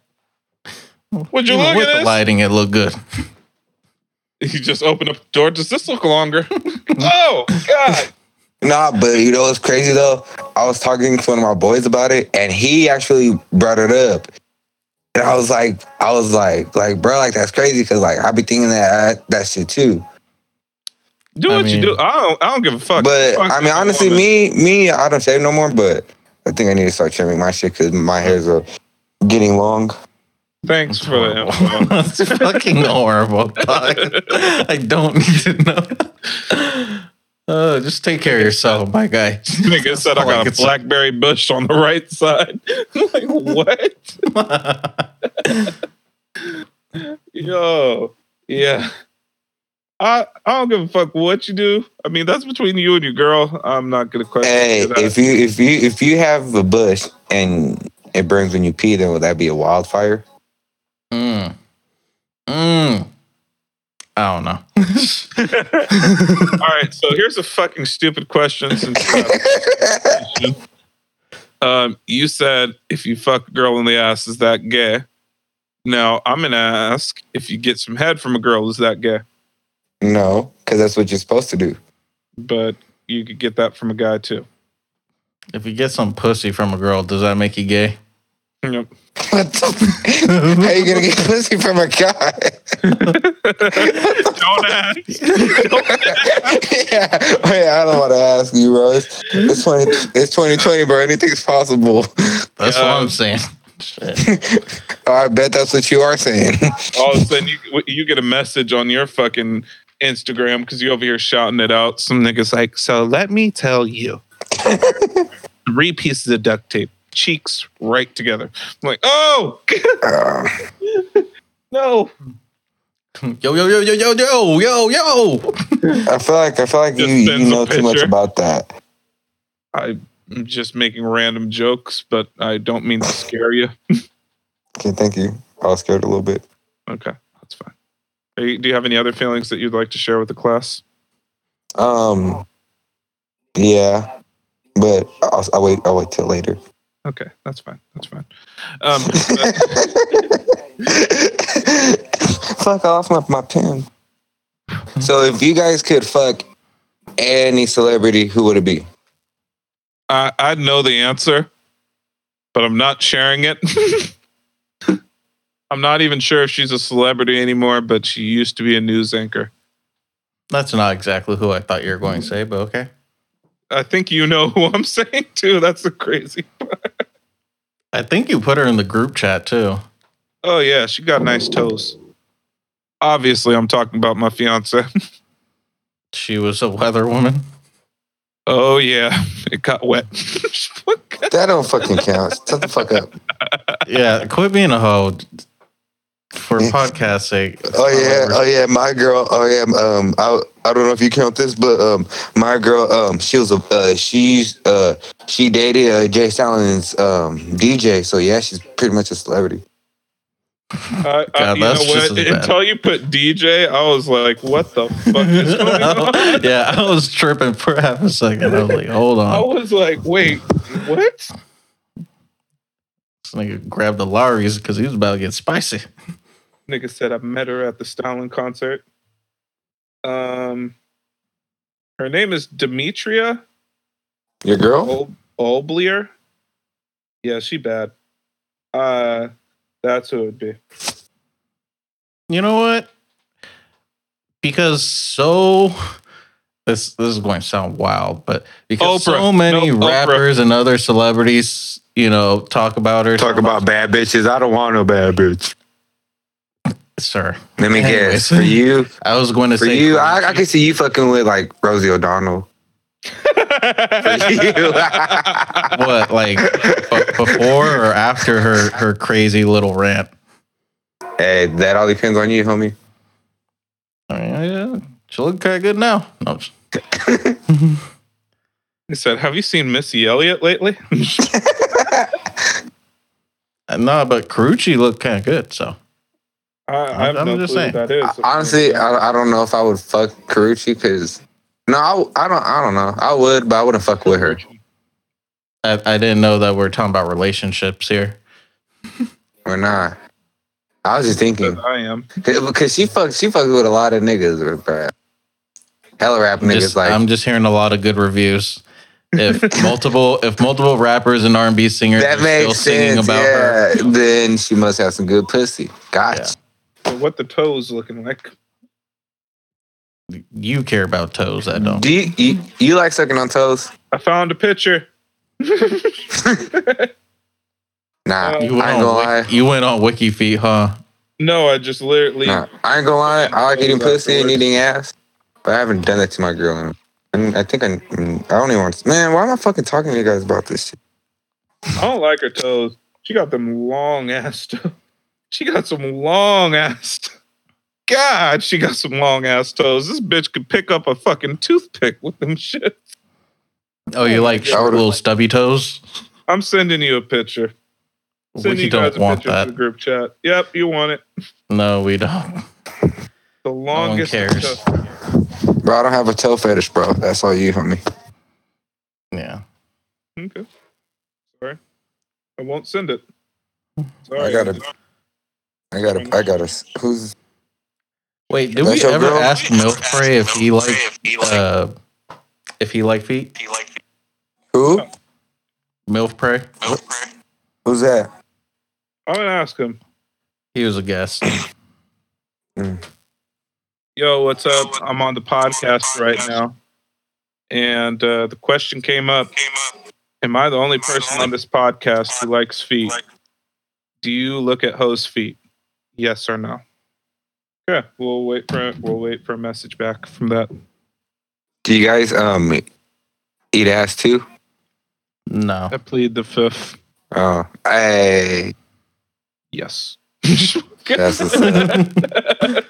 would you Even look with at the this? lighting, it looked good. You just open up the door. Does this look longer? <laughs> oh God! Nah, but you know what's crazy though? I was talking to one of my boys about it, and he actually brought it up. And I was like, I was like, like, bro, like that's crazy because like I be thinking that that shit too. Do I what you do. I don't. I don't give a fuck. But Fuck I mean, honestly, woman. me, me, I don't shave no more. But I think I need to start trimming my shit because my hairs are getting long. Thanks for the info. <laughs> That's <laughs> fucking horrible. dog. <laughs> I don't need to know. Uh, just take care of yourself, my guy. <laughs> Nigga said I all I got a could say. blackberry bush on the right side. <laughs> like what? <laughs> Yo, yeah. I I don't give a fuck what you do. I mean, that's between you and your girl. I'm not gonna question Hey, that. if you if you if you have a bush and it burns when you pee, then would that be a wildfire? Mm. Mm. I don't know. <laughs> All right, so here's a fucking stupid question. Since you <laughs> um, you said if you fuck a girl in the ass, is that gay? Now I'm gonna ask if you get some head from a girl, is that gay? No, because that's what you're supposed to do. But you could get that from a guy too. if you get some pussy from a girl, does that make you gay? Yep. What the? How you gonna get pussy from a guy? Don't ask. yeah, oh, yeah. I don't want to ask you, bro. It's, it's twenty. It's twenty twenty, bro. Anything's possible. That's Yeah. what I'm saying. Shit. <laughs> Oh, I bet that's what you are saying. All of a sudden, you you get a message on your fucking Instagram because you over here shouting it out. Some niggas like, so let me tell you, <laughs> three pieces of duct tape, cheeks right together. I'm like, oh Uh, <laughs> no, Yo, yo, yo, yo, yo, yo, yo, yo. I feel like I feel like you, you know too much about that. I'm just making random jokes, but I don't mean to scare you. <laughs> Okay, thank you. I was scared a little bit. Okay, that's fine. Are you, do you have any other feelings that you'd like to share with the class? Um, yeah, but I'll, I'll wait. I'll wait till later. Okay, that's fine. That's fine. <laughs> Um, fuck, off lost my, my pen. So if you guys could fuck any celebrity, who would it be? I, I know the answer, but I'm not sharing it. <laughs> I'm not even sure if she's a celebrity anymore, but she used to be a news anchor. That's not exactly who I thought you were going to say, but okay. I think you know <laughs> who I'm saying too. That's the crazy. <laughs> I think you put her in the group chat too. Oh yeah, she got nice toes. Obviously, I'm talking about my fiance. <laughs> She was a weather woman. Oh yeah, it got wet. That don't fucking count. Shut the fuck up. Yeah, quit being a hoe for podcast sake. Oh yeah, oh yeah, my girl. Oh yeah, um, I I don't know if you count this, but um, my girl, um, she was a uh, she's uh she dated uh, J. Stalin's um DJ, so yeah, she's pretty much a celebrity. I, I, God, you know what? Until you put DJ, I was like, "What the fuck is <laughs> going on?" yeah, I was tripping for half a second. I was like, hold on." I was like, "Wait, what?" This nigga grabbed the Lawry's because he was about to get spicy. Nigga said I met her at the Stalin concert. Um, her name is Demetria Your girl? Ol- Olblier. Yeah, she bad. Uh, that's who it would be. You know what? Because so this this is going to sound wild, but because Oprah. so many No, Oprah. rappers and other celebrities, you know, talk about her. Talk about bad bitches. I don't want no bad bitch. Sir. Let me Anyways. guess. For you, <laughs> I was going to for say you, I, I can see you fucking with like Rosie O'Donnell. For <laughs> you. what like b- before or after her her crazy little rant. hey, that all depends on you, homie. I mean, yeah, she look kind of good now. No, just- <laughs> He said, "Have you seen Missy Elliott lately?" no, but Karrueche looked kind of good. So I, I have I'm no just saying. who that is. Honestly, I, I don't know if I would fuck Karrueche because no, I, I don't. I don't know. I would, but I wouldn't fuck with her. I, I didn't know that we're talking about relationships here. Or not. I was just thinking But I am. because she fucks. She fucks with a lot of niggas, bro. Hella rap I'm niggas just, like I'm just hearing a lot of good reviews. If <laughs> multiple if multiple rappers and R and B singers that are still makes singing about yeah, her, then she must have some good pussy. Gotcha. So what the toes looking like? you care about toes. I don't. Do you, you you like sucking on toes? I found a picture. <laughs> Nah, Uh, You went, I ain't gonna on, lie. Wik- you went on Wiki Feet, huh? no, I just literally. Nah, I ain't gonna lie. I like eating pussy and eating ass, but I haven't done that to my girl. And I think I, I don't even want. To, man, why am I fucking talking to you guys about this shit? I don't like her toes. She got them long ass toes. She got some long ass. God, she got some long ass toes. This bitch could pick up a fucking toothpick with them shit. Oh, you oh like I would've- little stubby toes? I'm sending you a picture. Sending We you don't guys a want picture to the that. group chat. Yep, you want it. No, we don't. The longest. cares. toe. Bro, I don't have a toe fetish, bro. That's all you, homie. Yeah. Okay. Sorry. I won't send it. Sorry. I gotta- I gotta, I gotta. Who's Wait, did That's we your ever girl? ask Milk Prey if he liked uh if he liked feet? who? Milk Prey? Who's that? I'm gonna ask him. He was a guest. Yo, what's up? I'm on the podcast right now. And uh, the question came up Am I the only person on this podcast who likes feet? Do you look at hoes' feet? Yes or no? Okay, we'll wait for it we'll wait for a message back from that. Do you guys um eat ass too? No. I plead the fifth. Oh, hey, Yes. <laughs> That's what's <laughs> like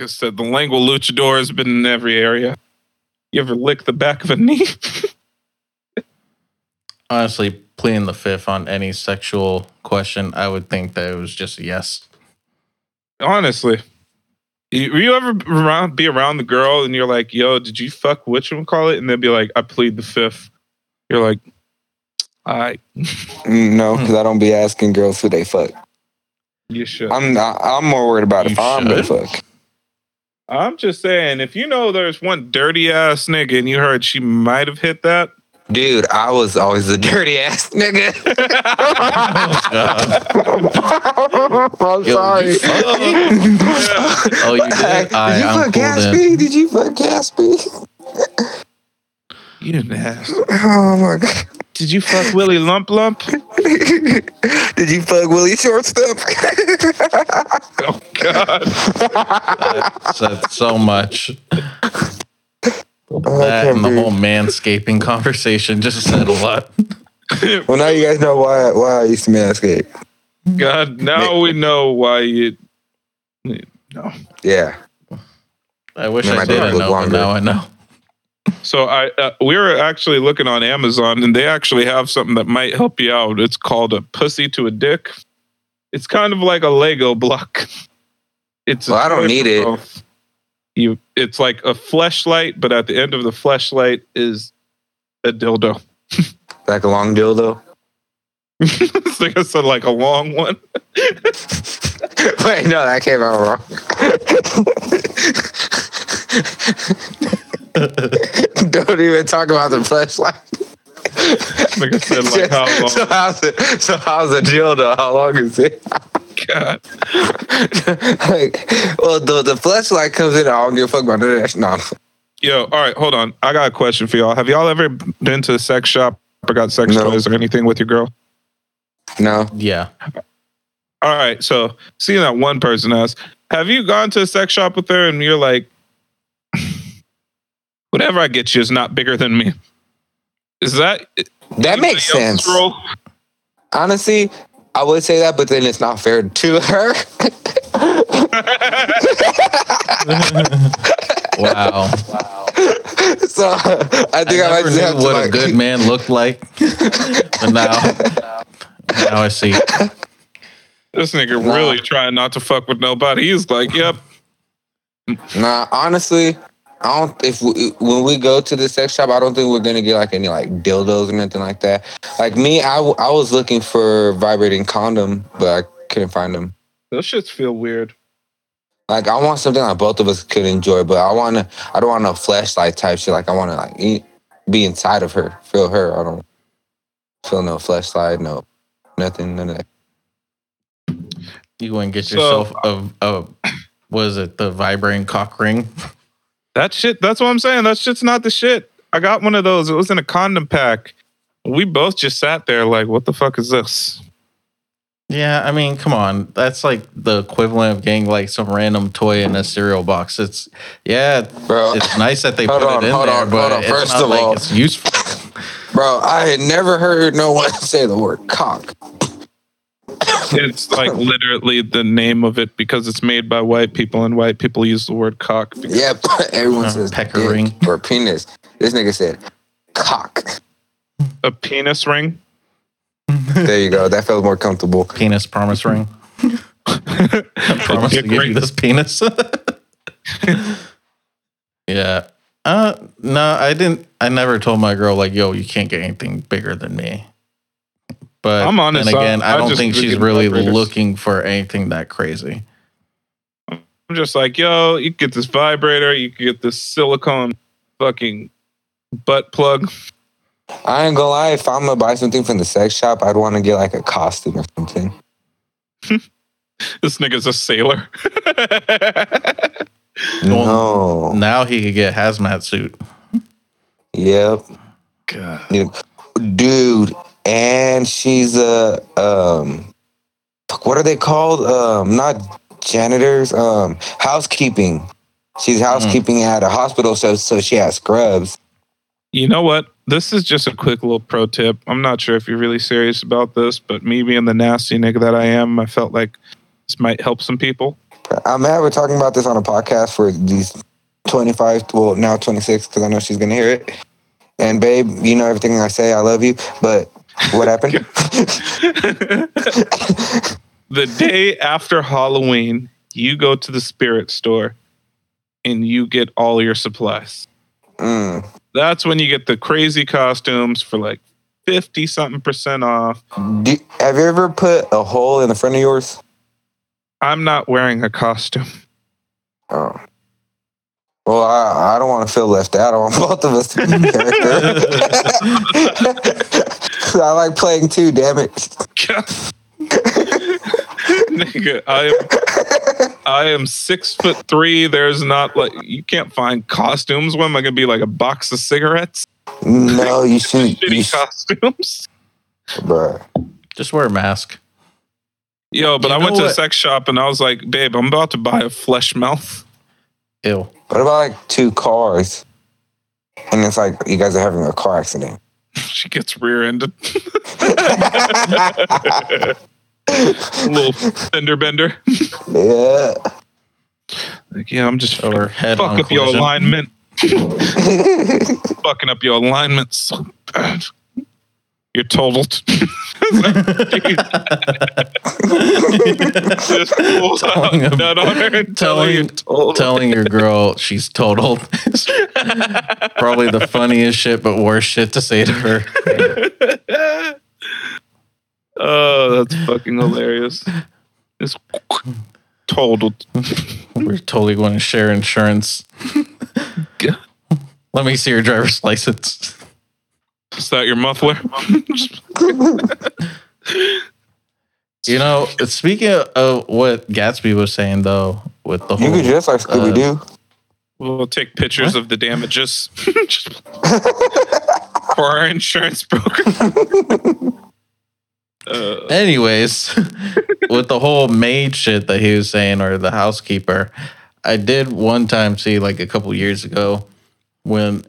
I said, the lingua luchador has been in every area. You ever lick the back of a knee? <laughs> Honestly, pleading the fifth on any sexual question, I would think that it was just a yes. Honestly. Were you ever around, be around the girl and you're like, yo, did you fuck which one call it? And they'd be like, I plead the fifth. You're like, I Mm, no, because I don't be asking girls who they fuck. you should. I'm I, I'm more worried about if You I'm gonna fuck. I'm just saying, if you know there's one dirty ass nigga and you heard she might have hit that, Dude, I was always a dirty <laughs> ass nigga. I'm Yo, sorry. you fuck- <laughs> Oh, you did? Did you I'm fuck cool then. Did you fuck Gatsby? you didn't ask. Oh my god. Did you fuck Willie Lump Lump? <laughs> Did you fuck Willie Shortstop? Oh God. said so much. I That and the breathe. whole manscaping conversation just said a lot. <laughs> Well, now you guys know why why I used to manscape. God, now we know why you. No. Yeah. I wish Man, I my dick didn't know, but longer. now I know. So I uh, we were actually looking on Amazon, and they actually have something that might help you out. It's called a pussy to a dick. It's kind of like a Lego block. <laughs> It's Well, I don't need it. both. You, it's like a fleshlight, but at the end of the fleshlight is a dildo. <laughs> Like a long dildo. <laughs> it's like I said, like a long one. <laughs> Wait, no, that came out wrong. Don't even talk about the flashlight. Like I said, like how long? so how's it? So how's a dildo? How long is it? God. like, well, the the flashlight comes in. I don't give a fuck about that. No, Yo, all right, hold on. I got a question for y'all. Have y'all ever been to a sex shop or got sex No. toys or anything with your girl? no. Yeah. all right. So seeing that one person asked, have you gone to a sex shop with her and you're like, <sighs> whatever I get you is not bigger than me. Is that That makes sense. role? Honestly, I would say that, but then it's not fair to her. Wow. Wow. <laughs> So I think I, I might never just knew have to what like, a good man looked like. but now, now I see. This nigga Nah. really trying not to fuck with nobody. He's like, yep. Nah, honestly, I don't. If we, when we go to the sex shop, I don't think we're gonna get like any like dildos or nothing like that. Like me, I, w- I was looking for vibrating condom, but I couldn't find them. Those shits feel weird. Like I want something like both of us could enjoy, but I want to. I don't want no flashlight type shit. Like I want to like eat, be inside of her, feel her. I don't feel no flashlight, no nothing, none of that. You go and get So- yourself a, a was it the vibrating cock ring? <laughs> That shit, that's what I'm saying. That shit's not the shit. I got one of those. It was in a condom pack. We both just sat there like, what the fuck is this? Yeah, I mean, come on. That's like the equivalent of getting like some random toy in a cereal box. It's yeah, Bro, it's nice that they put on, it in hold there, on, but hold on. it's First not of like all- it's useful. bro, I had never heard no one <laughs> say the word cock. It's like literally the name of it because it's made by white people and white people use the word cock. Yep, <laughs> everyone Uh, says pecker ring. or penis. This nigga said cock. A penis ring? There you go. That felt more comfortable. Penis promise ring. <laughs> promise to dick give you ring. this penis. <laughs> yeah. Uh no, I didn't I never told my girl like, yo, you can't get anything bigger than me. But I'm honest, and again, I- I, I don't just think she's really looking for anything that crazy. I'm just like, yo, you get this vibrator, you can get this silicone fucking butt plug. I ain't gonna lie. If I'm gonna buy something from the sex shop, I'd want to get like a costume or something. <laughs> This nigga's a sailor. <laughs> No. Now he could get hazmat suit. Yep. God. Dude. And she's a um. fuck, What are they called? Um, not janitors. Um, housekeeping. She's housekeeping at a hospital, so so she has scrubs. You know what? This is just a quick little pro tip. I'm not sure if you're really serious about this, but me being the nasty nigga that I am, I felt like this might help some people. I'm mad we're talking about this on a podcast for these 25, well, now 26, because I know she's going to hear it. And babe, you know everything I say. I love you. But what happened? <laughs> the day after Halloween, you go to the spirit store and you get all your supplies. mm. That's when you get the crazy costumes for like 50 something percent off. Do, have you ever put a hole in the front of yours? I'm not wearing a costume. Oh. Well, I, I don't want to feel left out. I want <laughs> both of us to be character. <laughs> I like playing too, damn it. <laughs> Nigga, I am I am six foot three. There's not like you can't find costumes. What am I gonna be like a box of cigarettes? No, you <laughs> should. You Shitty should costumes. bruh. Just wear a mask. Yo, but You I went know to the what? sex shop and I was like, babe, I'm about to buy a flesh mouth. Ew. What about like two cars? And it's like you guys are having a car accident. <laughs> She gets rear-ended. <laughs> a little fender bender. yeah. Like, yeah, I'm just head fuck up your alignment. <laughs> Fucking up your alignment so bad. You're totaled. <laughs> Just pulls out Telling him- that on telling telling telling your girl she's totaled. is <laughs> Probably the funniest shit, but worst shit to say to her. <laughs> oh, that's fucking hilarious. It's totaled. We're totally going to share insurance. Let me see your driver's license. Is that your muffler? <laughs> You know, speaking of what Gatsby was saying though, with the You whole could dress like Scooby Doo. We'll take pictures of the damages <laughs> for our insurance broker. <laughs> Uh, Anyways, with the whole maid shit that he was saying, or the housekeeper, I did one time see like a couple years ago when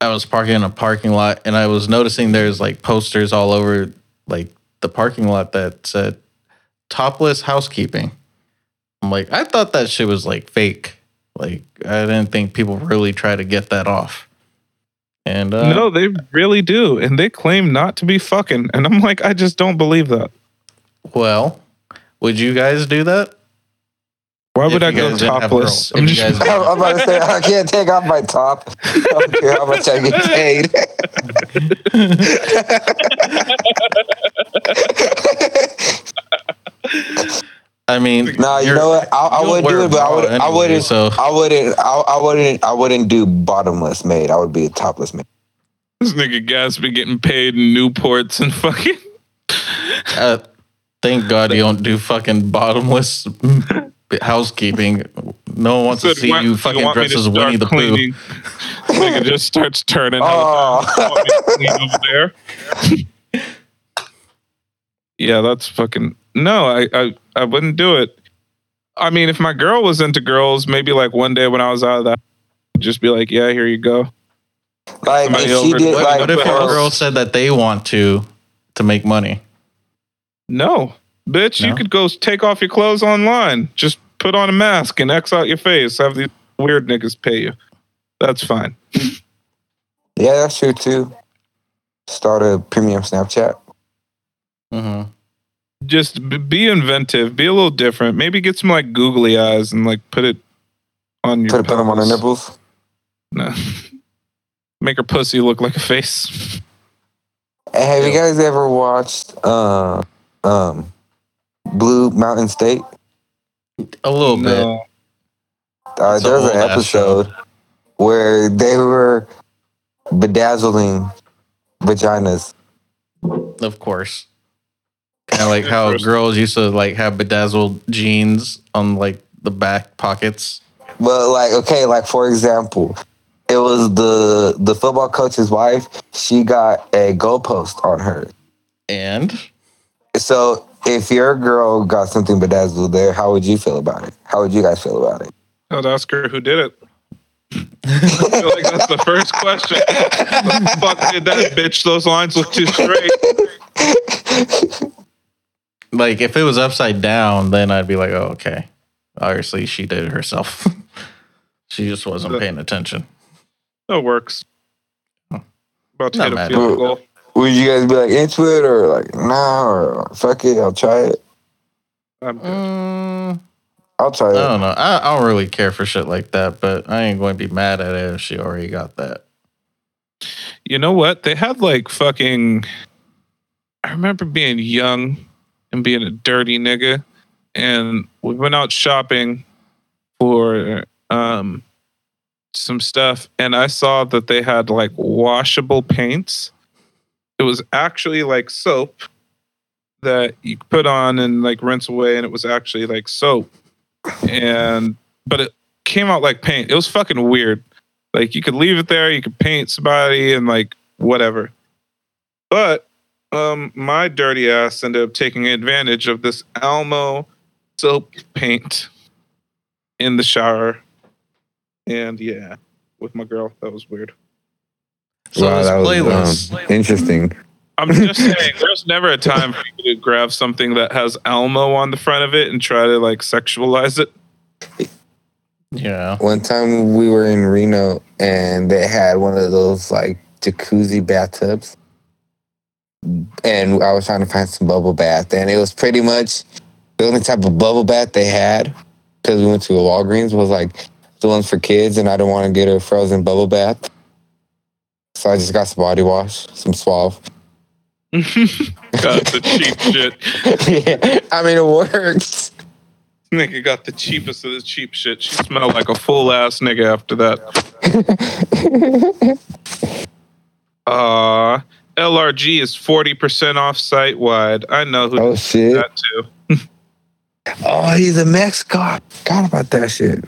I was parking in a parking lot and I was noticing there's like posters all over like the parking lot that said topless housekeeping. I'm like, I thought that shit was like fake. Like, I didn't think people really try to get that off. And uh, no, they really do, and they claim not to be fucking, and I'm like, I just don't believe that. well, would you guys do that? Why If would I you go guys didn't have topless? I'm just- guys- <laughs> I'm about to say I can't take off my top. I don't care how much I get paid. I mean, <laughs> nah, you know what? I, I wouldn't do it, but I bra would. I anyway, wouldn't. So I wouldn't. I, I wouldn't. I wouldn't do bottomless maid. I would be a topless maid. This nigga gas been getting paid in Newports and fucking. <laughs> uh, thank God you don't do fucking bottomless housekeeping. No one wants to see "Why- you you fucking want me dressed as Winnie the Pooh. cleaning?" nigga just starts turning. all the time. Oh, Want me to clean over there? <laughs> yeah, that's fucking no. I, I I wouldn't do it. I mean, if my girl was into girls, maybe like one day when I was out of that, I'd just be like, yeah, here you go. like if she did what- like What if your girl said that they want to to make money? No, bitch, you could go take off your clothes online. Just put on a mask and X out your face. Have these weird niggas pay you. That's fine. Yeah, that's true too. Start a premium Snapchat. Mm-hmm. Just b- be inventive. Be a little different. Maybe get some like googly eyes and like put it on your. Put, put them on her nipples. No. <laughs> Make her pussy look like a face. Hey, have you guys ever watched uh, um, Blue Mountain State? A little bit. No. Uh, It's there was an old-ass show. episode where they were bedazzling vaginas. Of course. Kind of like how girls used to like have bedazzled jeans on like the back pockets. But like, okay, like for example, it was the the football coach's wife. She got a goalpost on her. And So if your girl got something bedazzled there, how would you feel about it? How would you guys feel about it? I'd ask her who did it. I feel like that's the first question. the fuck did that bitch? Those lines look too straight. like if it was upside down, then I'd be like, oh, okay. Obviously, she did it herself. <laughs> she just wasn't paying attention. That works. About to Not hit a mad. field goal. Would you guys be like into it or like nah or fuck it? I'll try it. I'm good. Mm, I'll try it. I don't know. I, I don't really care for shit like that, but I ain't going to be mad at it if she already got that. You know what? They had like fucking. I remember being young and being a dirty nigga, and we went out shopping for um some stuff, and I saw that they had like washable paints. It was actually like soap that you put on and like rinse away, and it was actually like soap, and but it came out like paint. It was fucking weird. Like you could leave it there, you could paint somebody and like whatever. But um my dirty ass ended up taking advantage of this Elmo soap paint in the shower. And yeah, with my girl, that was weird. So this playlist, um, interesting. I'm just saying, there's never a time for you to grab something that has Elmo on the front of it and try to like sexualize it. yeah. One time we were in Reno and they had one of those like jacuzzi bathtubs. And I was trying to find some bubble bath. And it was pretty much the only type of bubble bath they had because we went to a Walgreens was like the ones for kids. And I didn't want to get a frozen bubble bath. So I just got some body wash, some Suave. <laughs> Got the cheap <laughs> shit. yeah, I mean, it works. Nigga got the cheapest of the cheap shit. She smelled like a full ass nigga after that. <laughs> Uh LRG is 40% off site wide. I know who Oh, did shit. that too. Oh, he's a Mex cop. Forgot about that shit.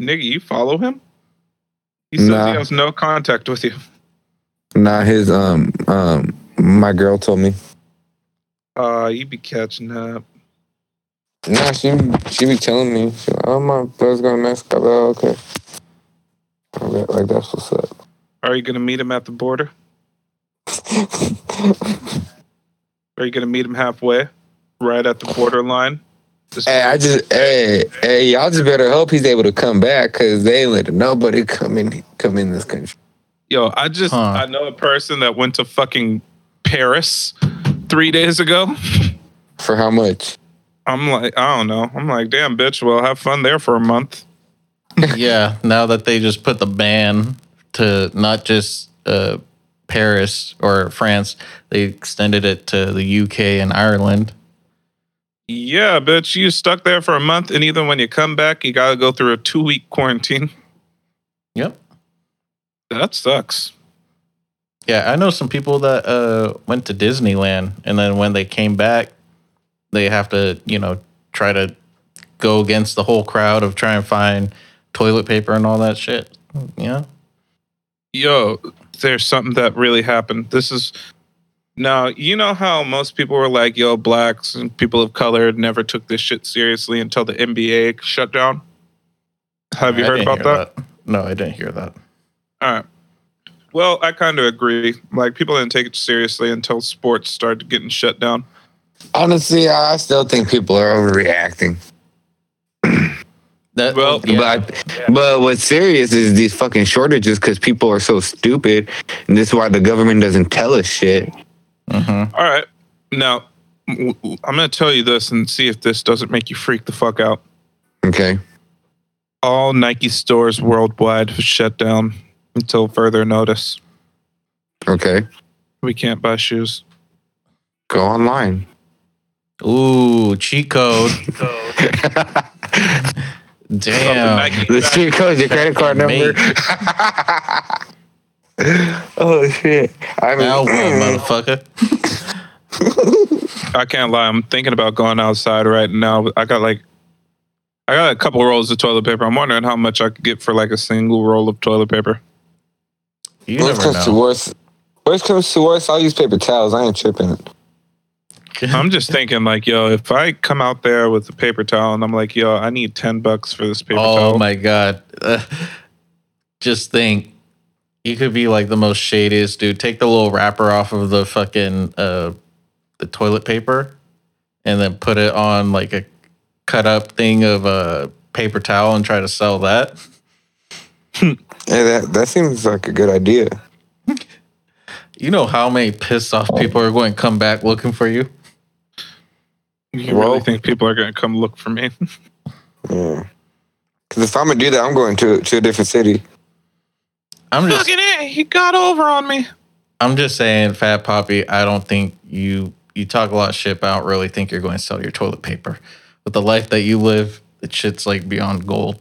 Nigga, you follow him? He says Nah. he has no contact with you. Nah, his um um my girl told me. Uh, you be catching up. Nah, she she be telling me, she, oh my brother's to Mexico. I'm like, okay. Like, like that's what's up. Are you gonna meet him at the border? <laughs> Are you gonna meet him halfway, right at the borderline? Just- Hey, I just hey hey y'all just better hope he's able to come back because they ain't letting nobody come in come in this country. Yo, I just Huh. I know a person that went to fucking Paris three days ago. For how much? I'm like, I don't know. I'm like, damn, bitch. Well, have fun there for a month. <laughs> yeah, now that they just put the ban to not just uh, Paris or France, they extended it to the UK and Ireland. Yeah, bitch. You stuck there for a month, and even when you come back, you gotta go through a two week quarantine. Yep. That sucks. Yeah, I know some people that uh, went to Disneyland, and then when they came back, they have to, you know, try to go against the whole crowd of trying to find toilet paper and all that shit. Yeah. Yo, there's something that really happened. This is now, you know how most people were like, yo, blacks and people of color never took this shit seriously until the NBA shut down? Have you I heard about hear that? No, I didn't hear that. All right. Well, I kind of agree. Like, people didn't take it seriously until sports started getting shut down. Honestly, I still think people are overreacting. That Well, oh, yeah. But but what's serious is these fucking shortages because people are so stupid, and this is why the government doesn't tell us shit. Mhm. All right. Now, I'm going to tell you this and see if this doesn't make you freak the fuck out. Okay. All Nike stores worldwide have shut down until further notice. Okay. We can't buy shoes. Go online. Ooh, cheat code. <laughs> Damn. The cheat code, your credit card number. <laughs> Mate. <laughs> oh shit! I mean, Now what, <clears throat> motherfucker? I can't lie. I'm thinking about going outside right now. I got like, I got a couple rolls of toilet paper. I'm wondering how much I could get for like a single roll of toilet paper. You worst never comes to know. worst, worst comes to worst, I'll use paper towels. I ain't tripping. <laughs> I'm just thinking like, yo, if I come out there with a paper towel and I'm like, yo, I need 10 bucks for this paper oh towel. Oh my god. Uh, <laughs> just think. You could be like the most shadiest dude. Take the little wrapper off of the fucking uh the toilet paper and then put it on like a cut up thing of a paper towel and try to sell that. <laughs> Yeah, that that seems like a good idea. You know how many pissed off people are going to come back looking for you? You Well- really think people are going to come look for me? <laughs> Yeah. Because if I'm gonna do that, I'm going to to a different city. I'm just Fucking it, he got over on me. I'm just saying, Fat Poppy, I don't think you you talk a lot of shit, but I don't really think you're going to sell your toilet paper. With the life that you live, it shit's like beyond gold.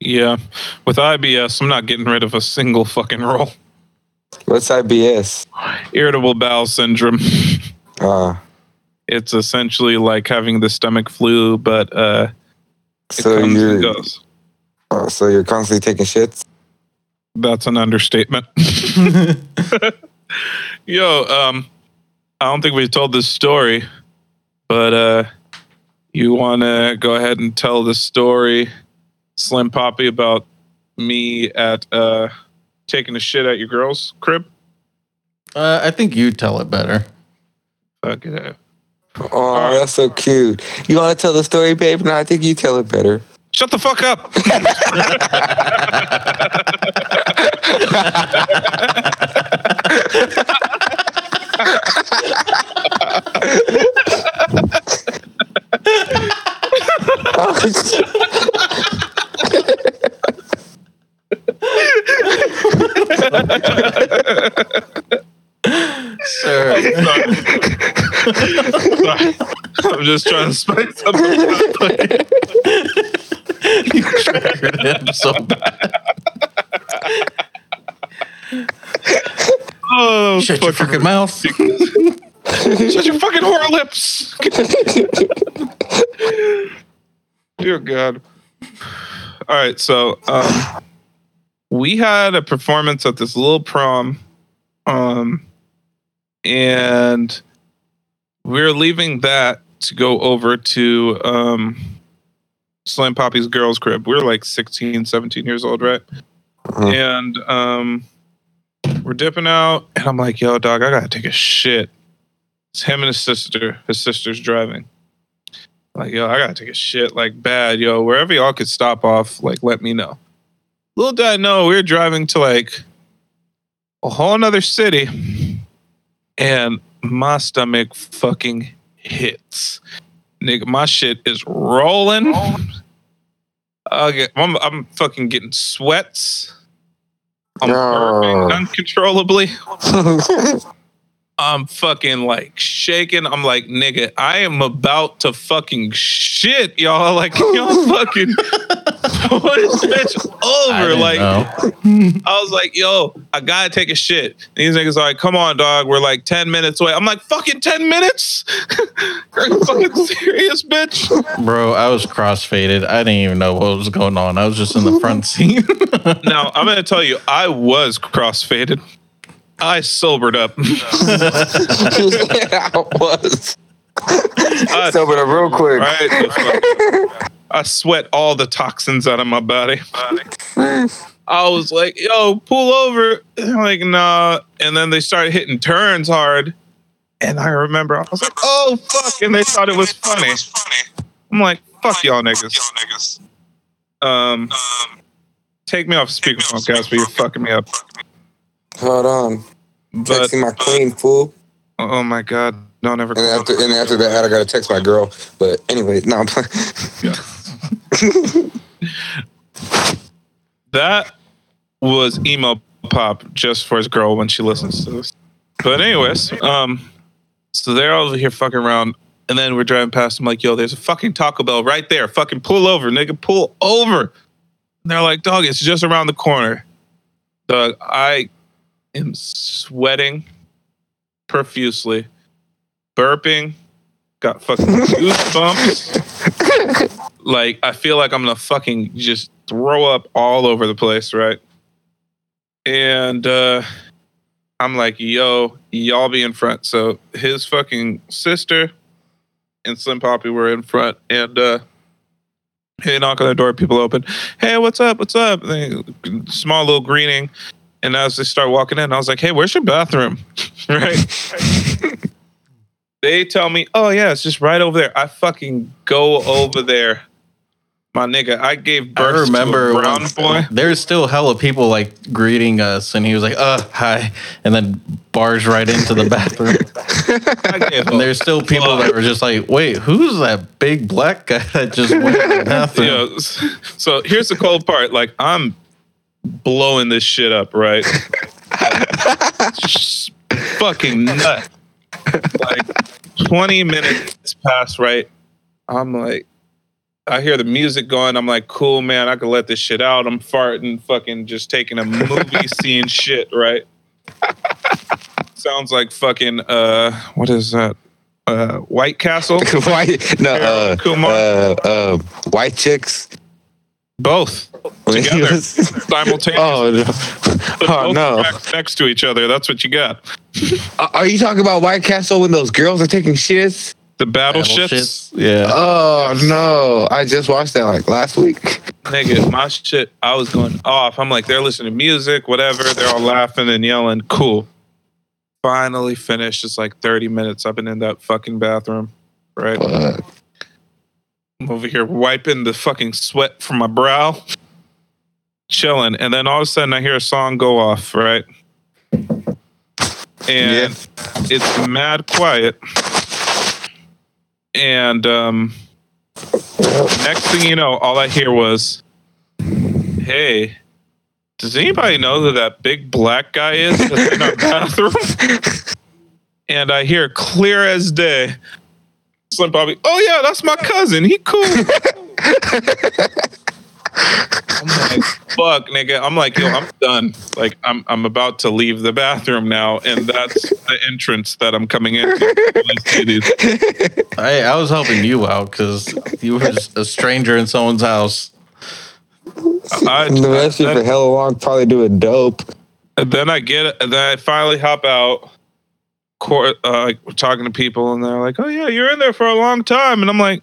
Yeah, with IBS, I'm not getting rid of a single fucking roll. What's IBS? Irritable bowel syndrome. <laughs> Uh, it's essentially like having the stomach flu, but uh, it so comes and you're goes. uh, so you're constantly taking shits. That's an understatement. <laughs> <laughs> Yo, um, I don't think we've told this story, but uh, you want to go ahead and tell the story, Slim Poppy, about me at uh, taking a shit at your girl's crib? Uh, I think you tell it better. Fuck it. Oh, that's so cute. You want to tell the story, babe? No, I think you tell it better. Shut the fuck up. Sir. Sorry. I'm just trying to spice up. the you triggered him so bad. Oh, Shut your fucking mouth. <laughs> Shut your fucking whore lips. Dear God. All right, so um, we had a performance at this little prom, um, and we're leaving that to go over to um, Slim Poppy's girls' crib. We are like 16, 17 years old, right? Mhm. And um, we're dipping out, and I'm like, yo, dog, I gotta take a shit. It's him and his sister. His sister's driving. Like, yo, I gotta take a shit like bad. Yo, wherever y'all could stop off, like, let me know. Little did I know, we were driving to like a whole nother city, and my stomach fucking hits. Nigga, my shit is rolling. I get, I'm, I'm fucking getting sweats. I'm No. burping uncontrollably. <laughs> <laughs> I'm fucking like shaking. I'm like, nigga, I am about to fucking shit, y'all. <laughs> Like, <laughs> y'all fucking <laughs> put this bitch I over. Like, know. I was like, yo, I gotta take a shit. And these niggas are like, come on, dog. We're like 10 minutes away. I'm like, fucking 10 minutes? Are you fucking serious, bitch? Bro, I was crossfaded. I didn't even know what was going on. I was just in the front seat. Now, I'm gonna tell you, I was crossfaded. I sobered up. <laughs> <laughs> I was. I, <laughs> Sobered up real quick. right? I sweat all the toxins out of my body. I was like, yo, pull over. And they're like, nah. And then they started hitting turns hard. And I remember I was like, oh fuck. And they thought it was funny. I'm like, fuck y'all niggas. Um take me off speakerphone, guys, but you're fucking me up. Hold on. But Texting my queen, fool. oh my god, don't ever And after and after that, I gotta text my girl. But anyway, no, I'm playing. <laughs> that was emo pop just for his girl when she listens to this. But anyways, um, so they're over here fucking around, and then we're driving past. I'm like, yo, there's a fucking Taco Bell right there. Fucking pull over, nigga, pull over. And they're like, dog, it's just around the corner. Dog, I am sweating profusely, burping, got fucking <laughs> goosebumps. like I feel like I'm gonna fucking just throw up all over the place, right? And uh I'm like, yo, y'all be in front. So his fucking sister and Slim Poppy were in front and uh they knock on the door, people open. Hey, what's up? What's up? They, small little greeting. And as they start walking in, I was like, hey, where's your bathroom? <laughs> right? they tell me, oh yeah, it's just right over there. I fucking go over there. My nigga, I gave I birth remember to a brown boy. There's still hella people like greeting us, and he was like, "Uh, hi," and then bars right into the bathroom. <laughs> And there's still people that were just like, "Wait, who's that big black guy that just went to the <laughs> bathroom?" you know, so here's the cold part. Like I'm blowing this shit up, right? <laughs> Fucking nut. Like 20 minutes pass, right? I'm like, I hear the music going. I'm like, cool, man. I can let this shit out. I'm farting, fucking just taking a movie <laughs> scene shit, right? Sounds like fucking uh, what is that? Uh, White Castle. <laughs> white, no, uh, Kumar. uh, uh, white chicks. Both <laughs> together simultaneously. oh, no. Put oh no! next to each other. That's what you got. <laughs> Are- Are you talking about White Castle when those girls are taking shits? The Battle battleships. shits. Yeah. Oh no! I just watched that like last week. Nigga, my shit, I was going off. I'm like, they're listening to music, whatever. They're all laughing and yelling. Cool. Finally finished. It's like 30 minutes. I've been in that fucking bathroom. Right. Fuck. I'm over here wiping the fucking sweat from my brow, chilling. And then all of a sudden I hear a song go off, right? And it's mad quiet. And um, next thing you know, all I hear was, hey, does anybody know who that big black guy is that's in our <laughs> bathroom? and I hear clear as day. Slim Poppy, oh yeah, that's my cousin. He cool. <laughs> I'm like, fuck, nigga. I'm like, yo, I'm done. Like, I'm I'm about to leave the bathroom now, and that's the entrance that I'm coming into. I, I was helping you out because you were just a stranger in someone's house. I, The rest of you for hella long probably doing dope. And then I get and then I finally hop out. Court, uh, like talking to people, and they're like, "Oh yeah, you're in there for a long time," and I'm like,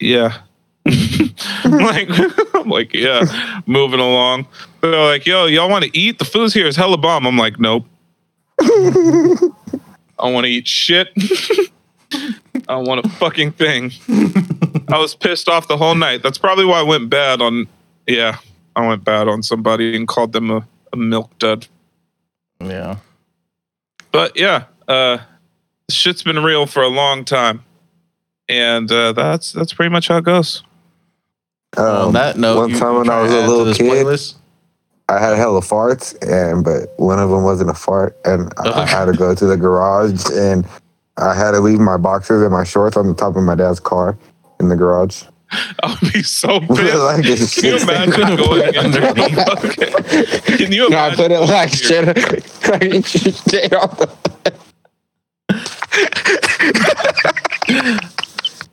"Yeah." <laughs> I'm like, <laughs> I'm like, yeah, moving along. They're like, yo, y'all want to eat? The food's here is hella bomb. I'm like, nope. <laughs> I want to eat shit. I want a fucking thing. I was pissed off the whole night. That's probably why I went bad on. Yeah, I went bad on somebody and called them a, a milk dud. Yeah. But yeah, uh, shit's been real for a long time, and uh, that's that's pretty much how it goes. Um, On that note, one time when I trying was a add to little kid, playlist? I had a hella farts, and but one of them wasn't a fart, and I, I had to go to the garage, and I had to leave my boxers and my shorts on the top of my dad's car in the garage. <laughs> I'll be so <laughs> pissed. like it's Can you imagine going underneath? <laughs> Okay. Can you No, I imagine? put it like shit, like shit on the <laughs>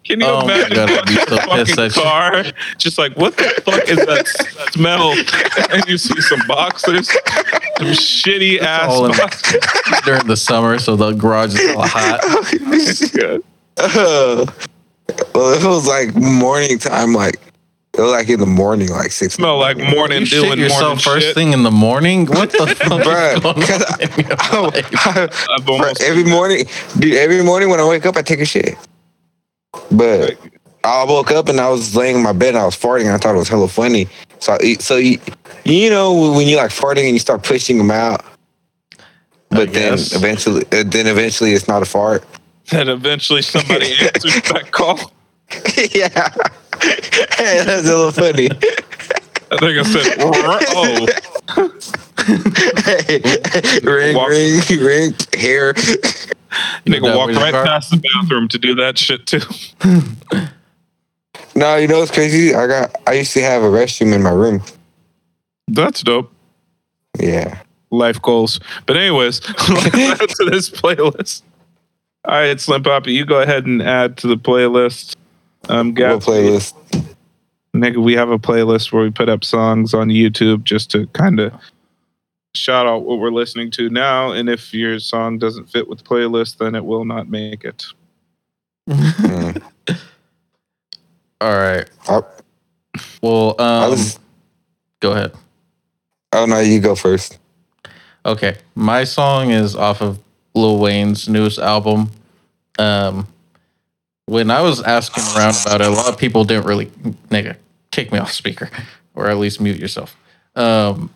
Can you Oh my imagine God, be going so the fucking car? Just like, what the fuck is that smell? And you see some boxers, some shitty ass all in- boxers. <laughs> during the summer, so the garage is all hot. <laughs> Good. Uh, well, it was like morning time, like it was like in the morning, like six. Smell like morning You dew shit and yourself morning first shit. thing in the morning. What the <laughs> fuck Bruh, is going 'cause on? in your <laughs> life? I've Bro, every morning, dude. Every morning when I wake up, I take a shit. But I woke up and I was laying in my bed and I was farting. And I thought it was hella funny. So, I, so you, you know, when you like farting and you start pushing them out, but then eventually, uh, then eventually it's not a fart. then eventually somebody <laughs> answers that call. yeah, hey, that's a little funny. I think I said, oh, hey, ring, Walk- ring, ring, hair. nigga That walked right car? past the bathroom to do that shit too. <laughs> No, you know what's crazy? I got. I used to have a restroom in my room. That's dope. Yeah. life goals. But anyways, <laughs> let's <laughs> add to this playlist. All right, Slim Poppy, you go ahead and add to the playlist. Um, What Gab, playlist? nigga, we have a playlist where we put up songs on YouTube just to kind of shout out what we're listening to now. And if your song doesn't fit with the playlist, then it will not make it. Mm. <laughs> All right. I, Well, I um, was. go ahead. Oh no, you go first. Okay, my song is off of Lil Wayne's newest album. Um, when I was asking around about it, a lot of people didn't really, nigga, kick me off speaker, or at least mute yourself. Um,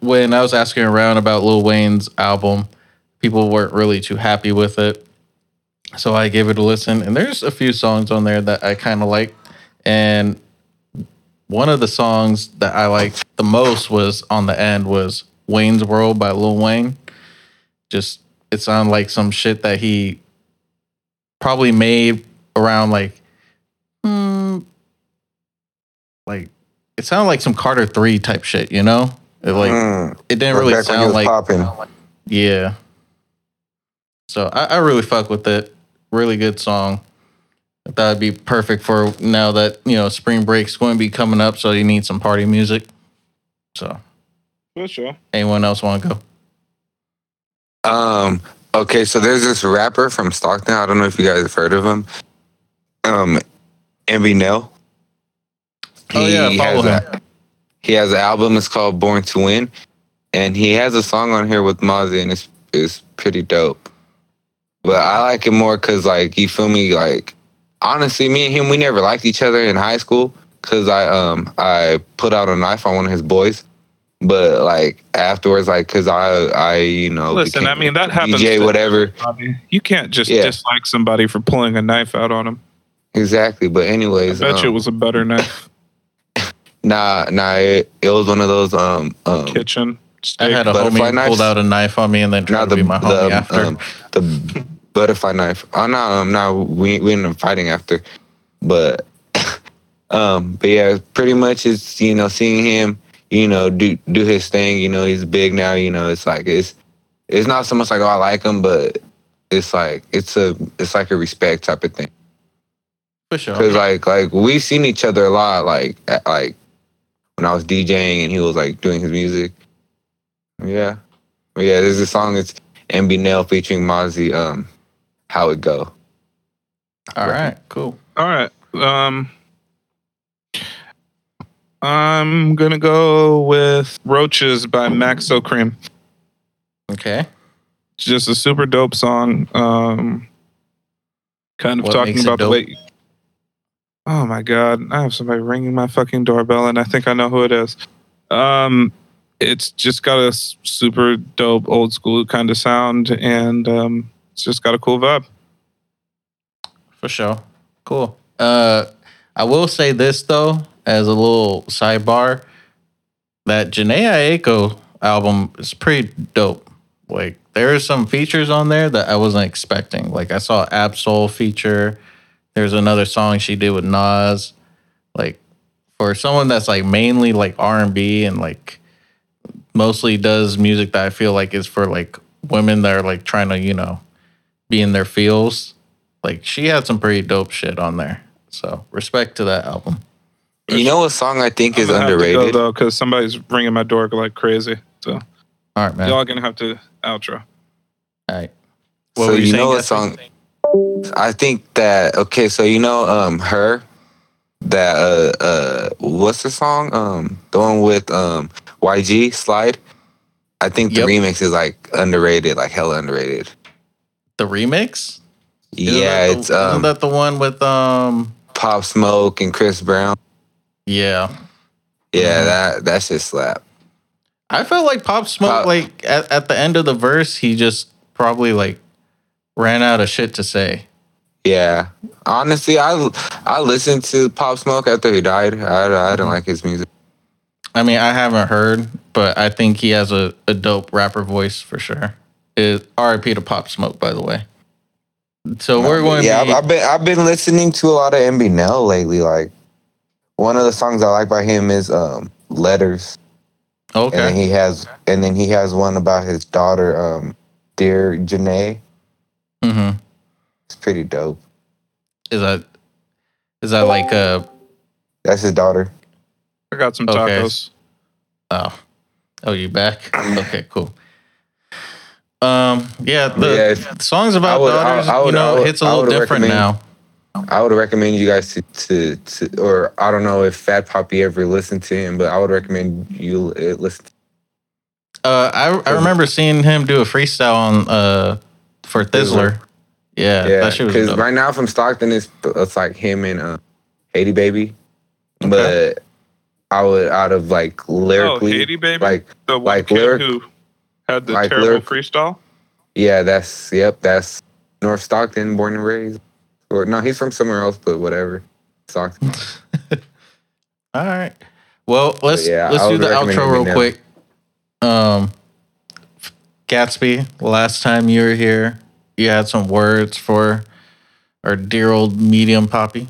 when I was asking around about Lil Wayne's album, people weren't really too happy with it. So I gave it a listen, and there's a few songs on there that I kind of like. And one of the songs that I liked the most was on the end was Wayne's World by Lil Wayne. Just it sounded like some shit that he probably made around like hmm, like it sounded like some Carter 3 type shit, you know? It like Mm. it didn't Or really back when you sound like popping. yeah. So I, I really fuck with it. Really good song. I thought it'd be perfect for now that, you know, spring break's going to be coming up, so you need some party music. So For sure. anyone else want to go? Um. Okay, so there's this rapper from Stockton. I don't know if you guys have heard of him. Um, MBNel. Oh, yeah, follow has him. a- he has an album. It's called Born to Win, and he has a song on here with Mozzy, and it's it's pretty dope. But I like it more because, like, you feel me? Like, honestly, me and him, we never liked each other in high school because I um I put out a knife on one of his boys. But like afterwards, like, cause I I you know Listen, I mean, that happens DJ to- whatever. Bobby, you can't just Yeah. dislike somebody for pulling a knife out on them. Exactly. But anyways, I anyways, bet you it um, was a better knife. <laughs> nah, nah, it, it was one of those um um Kitchen. I had a Butterfly homie who knives? pulled out a knife on me and then tried not to the be my homie the after. um, the butterfly knife. Oh no, um, no, we we ended up fighting after, but <laughs> um, but yeah, pretty much it's you know seeing him, you know, do do his thing. You know, he's big now. You know, it's like it's it's not so much like oh I like him, but it's like it's a it's like a respect type of thing. For sure. Cause like like we've seen each other a lot. Like at, like when I was DJing and he was like doing his music. Yeah, yeah. There's a song. It's MBNel featuring Mozzy. Um, how it go? All right, cool. All right. Um, I'm gonna go with Roaches by Maxo Kream. Okay. It's just a super dope song. Um, kind of What talking about the way. Oh my god! I have somebody ringing my fucking doorbell, and I think I know who it is. Um, it's just got a super dope old school kind of sound, and um, it's just got a cool vibe. For sure. Cool. Uh I will say this though, as a little sidebar, that Jhené Aiko album is pretty dope. Like there are some features on there that I wasn't expecting. Like I saw Ab-Soul feature. There's another song she did with Nas. Like for someone that's like mainly like R and B and like mostly does music that I feel like is for like women that are like trying to, you know, be in their feels. Like she had some pretty dope shit on there. So respect to that album. You know what song I think is I'm gonna have to underrated? go, though, because somebody's ringing my door like crazy. So All right, man. y'all gonna have to outro. All right. so were you know what song? I think that okay. So you know, um, her that uh uh what's the song? Um, the one with um YG Slide. I think the Yep. remix is like underrated, like hella underrated. The remix? Isn't yeah, that the- it's um isn't that the one with um Pop Smoke and Chris Brown. Yeah. Yeah, that that shit slap. I felt like Pop Smoke, Pop- like at, at the end of the verse, he just probably like ran out of shit to say. Yeah, honestly, I I listened to Pop Smoke after he died. I I didn't Mhm. like his music. I mean, I haven't heard, but I think he has a, a dope rapper voice for sure. It, RIP to Pop Smoke, by the way. So we're going yeah, to be, I've, I've been I've been listening to a lot of MBNel lately. Like one of the songs I like by him is um Letters. And then okay. he has and then he has one about his daughter, um, Dear Janae. hmm It's pretty dope. Is that is that like uh That's his daughter. I got some Okay. tacos. oh oh you back? <clears throat> Okay, cool. Um yeah, the Yeah, if- songs about I would- daughters, I would- you know, I would- hits a I little different now. I would recommend you guys to, to, to or I don't know if Fat Poppy ever listened to him, but I would recommend you uh, listen. Uh I I remember seeing him do a freestyle on uh for Thizzler. Yeah, Yeah, that shit was because right now from Stockton, it's it's like him and uh, Haiti Babii, Okay. but I would out of like Oh, lyrically, Haiti Babii, like the one like kid lyric- who had the like terrible lyric- freestyle. yeah, that's yep, that's North Stockton, born and raised. Or no, he's from somewhere else, but whatever. Stockton. <laughs> All right. Well, let's yeah, let's do the outro real now. quick. Um, Gatsby, last time you were here, you had some words for our dear old medium poppy,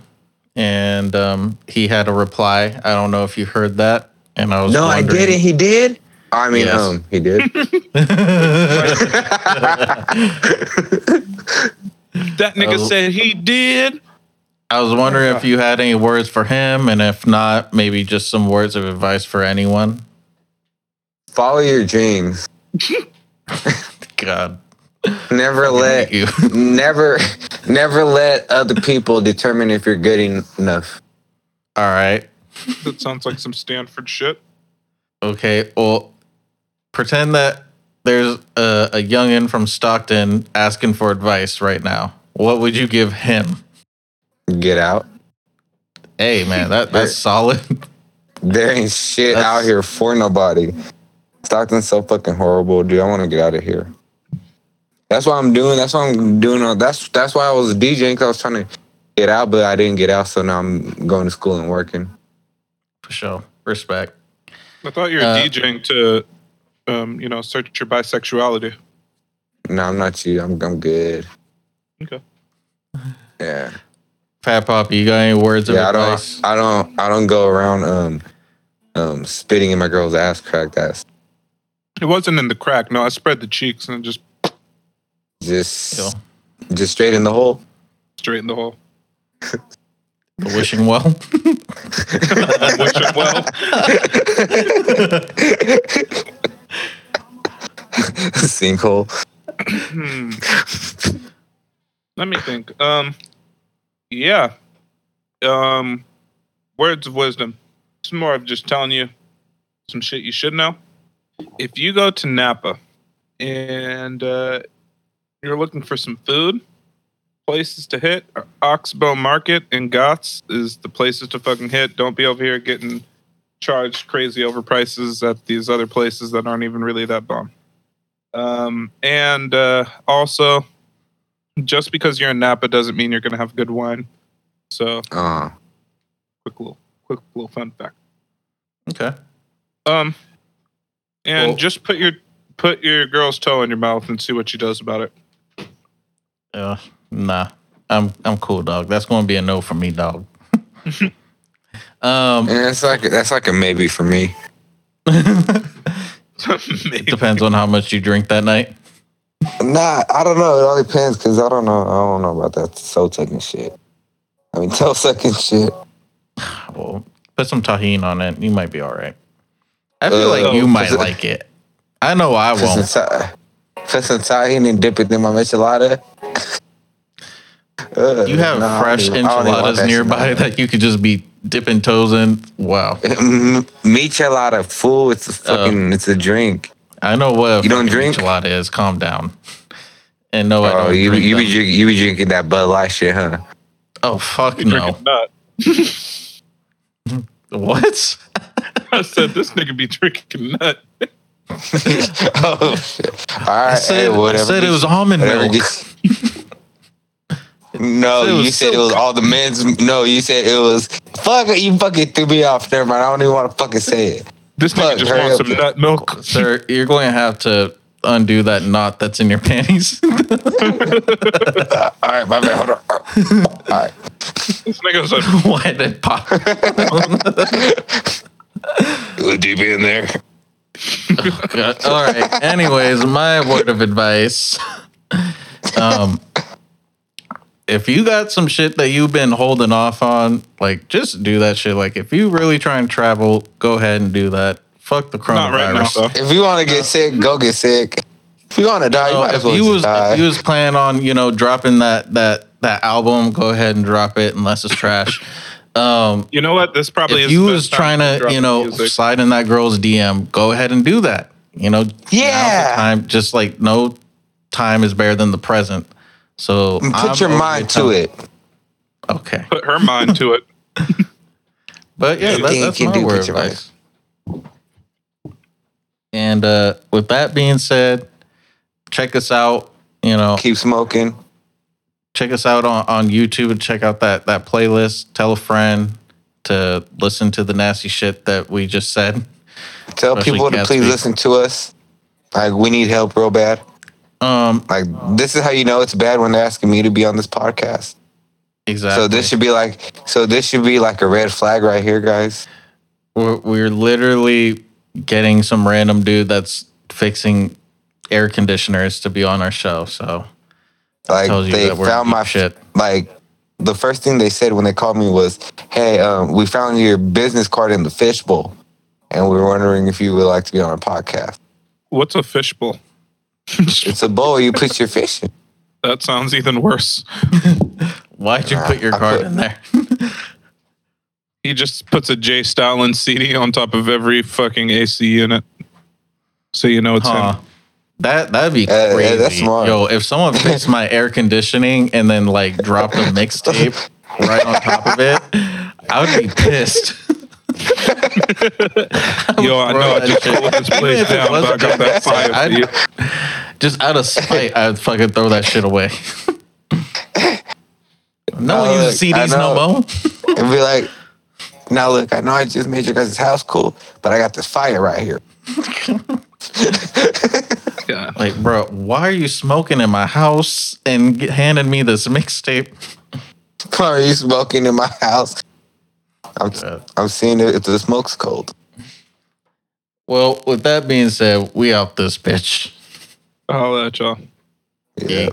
and um, he had a reply. I don't know if you heard that, and I was No, I didn't. He did. I mean, Yes. um, he did. <laughs> <laughs> That nigga Oh. said he did. I was wondering if you had any words for him, and if not, maybe just some words of advice for anyone. Follow your dreams. <laughs> God, Never let, you. <laughs> never, never let other people determine if you're good enough. All right. That sounds like some Stanford shit. Okay, well, pretend that there's a, a youngin from Stockton asking for advice right now. What would you give him? Get out. Hey, man, that <laughs> that's solid. <laughs> There ain't shit That's- out here for nobody. Stockton's so fucking horrible, dude. I want to get out of here. That's what I'm doing. That's what I'm doing. all- That's that's why I was DJing because I was trying to get out, but I didn't get out. So now I'm going to school and working. For sure. Respect. I thought you were Uh, DJing to, um, you know, search your bisexuality. No, I'm not you. I'm I'm good. Okay. Yeah. Fat Poppy, you got any words of Yeah. I don't. I don't. I don't go around um um spitting in my girl's ass crack. That's It wasn't in the crack. No, I spread the cheeks and just just Yo, just straight in the hole. straight in the hole. the wishing well. <laughs> <laughs> Wish it well. <laughs> <laughs> Sinkhole. Hmm. Let me think. Um, yeah. Um, words of wisdom. It's more of just telling you some shit you should know. If you go to Napa and uh, you're looking for some food, places to hit, Oxbow Market and Gott's is the places to fucking hit. Don't be over here getting charged crazy over prices at these other places that aren't even really that bomb. Um, and uh, also, just because you're in Napa doesn't mean you're going to have good wine. So, Uh, quick little, quick little fun fact. Okay. Um, and Well- just put your put your girl's toe in your mouth and see what she does about it. Uh, nah. I'm I'm cool, dog. That's gonna be a no for me, dog. <laughs> um, and it's like that's like a maybe for me. <laughs> <laughs> Maybe. depends on how much you drink that night. Nah, I don't know. It all depends because I don't know. I don't know about that soul sucking shit. I mean, <laughs> toe sucking shit. <sighs> Well, put some tahini on it. You might be all right. I feel Uh, like you oh, might it- like it. I know I Put some, won't. ta- put some tahini and dip it in my enchilada. Uh, You have nah, fresh even- I don't even want enchiladas nearby no that you could just be dipping toes in. Wow. more. Michelada, fool. It's a Oh. fucking. it's a drink. I know what a You don't drink? enchilada is. Calm down. And no, I Oh, don't you drink you be drink, you be drinking that Bud Light shit, huh? Oh fuck You no! drinking. <laughs> What? I said this nigga be drinking nut. <laughs> oh shit! All right, I said, hey, I said it was almond milk. <laughs> gets- No, It you said it was all the men's. No, you said it was. Fuck it, you fucking threw me off there, man. I don't even want to fucking say it. This nigga just wants some nut milk. Sir, you're going to have to undo that knot that's in your <laughs> panties. <laughs> All right, my man. Hold on. All right. This nigga's like, <laughs> Why did it pop? It was deep in there. All right. Anyways, my word of advice. Um if you got some shit that you've been holding off on, like just do that shit. Like if you really try and travel, go ahead and do that. Fuck the not right now, coronavirus. If you want to get sick, go get sick. If you want to die, you No, might if as well you was die. if you was planning on you know dropping that that that album, go ahead and drop it unless it's trash. <laughs> Um, You know what? This probably if is. you the was best trying to drop you know music. slide in that girl's DM, go ahead and do that. You know, now's the Yeah. time just like no time is better than the present. So Put I'm your mind to it. Okay, put her mind to it. <laughs> but yeah, that, Anything that's can my do, word put of your advice. And uh, with that being said, check us out. You know, Keep smoking. check us out on, on YouTube and check out that that playlist. Tell a friend to listen to the nasty shit that we just said. Tell Especially people to Gatsby. please listen to us. Like we need help real bad. Um, Like this is how you know it's bad when they're asking me to be on this podcast. exactly. So this should be like so this should be like a red flag right here, guys. we're, we're literally getting some random dude that's fixing air conditioners to be on our show. So Like tells you they that we're found my shit. like the first thing they said when they called me was, "Hey, um, we found your business card in the fishbowl, and we were wondering if you would like to be on our podcast. What's a fishbowl? It's a bowl you put your fish in. that sounds even worse. <laughs> Why'd you put your I card put- in there? <laughs> He just puts a J. Stalin CD on top of every fucking AC unit, so you know it's Huh. him. That that'd be Uh, yeah, crazy. that's smart. Yo, if someone fixed my air conditioning and then like dropped a mixtape right on top of it, I would be pissed. <laughs> <laughs> Yo, I know I just pulled this place if down, but I got that fire for you. I'd- Just out of spite, I'd fucking throw that shit away. no one uses I CDs no know. more. And be like, now look, I know I just made your guys' house cool, but I got this fire right here. Yeah. Like, bro, why are you smoking in my house and get, handing me this mixtape? Why are you smoking in my house? I'm Yeah. I'm seeing it if the smoke's cold. Well, with that being said, we out this bitch. I'll let y'all. Yeah. Yeah.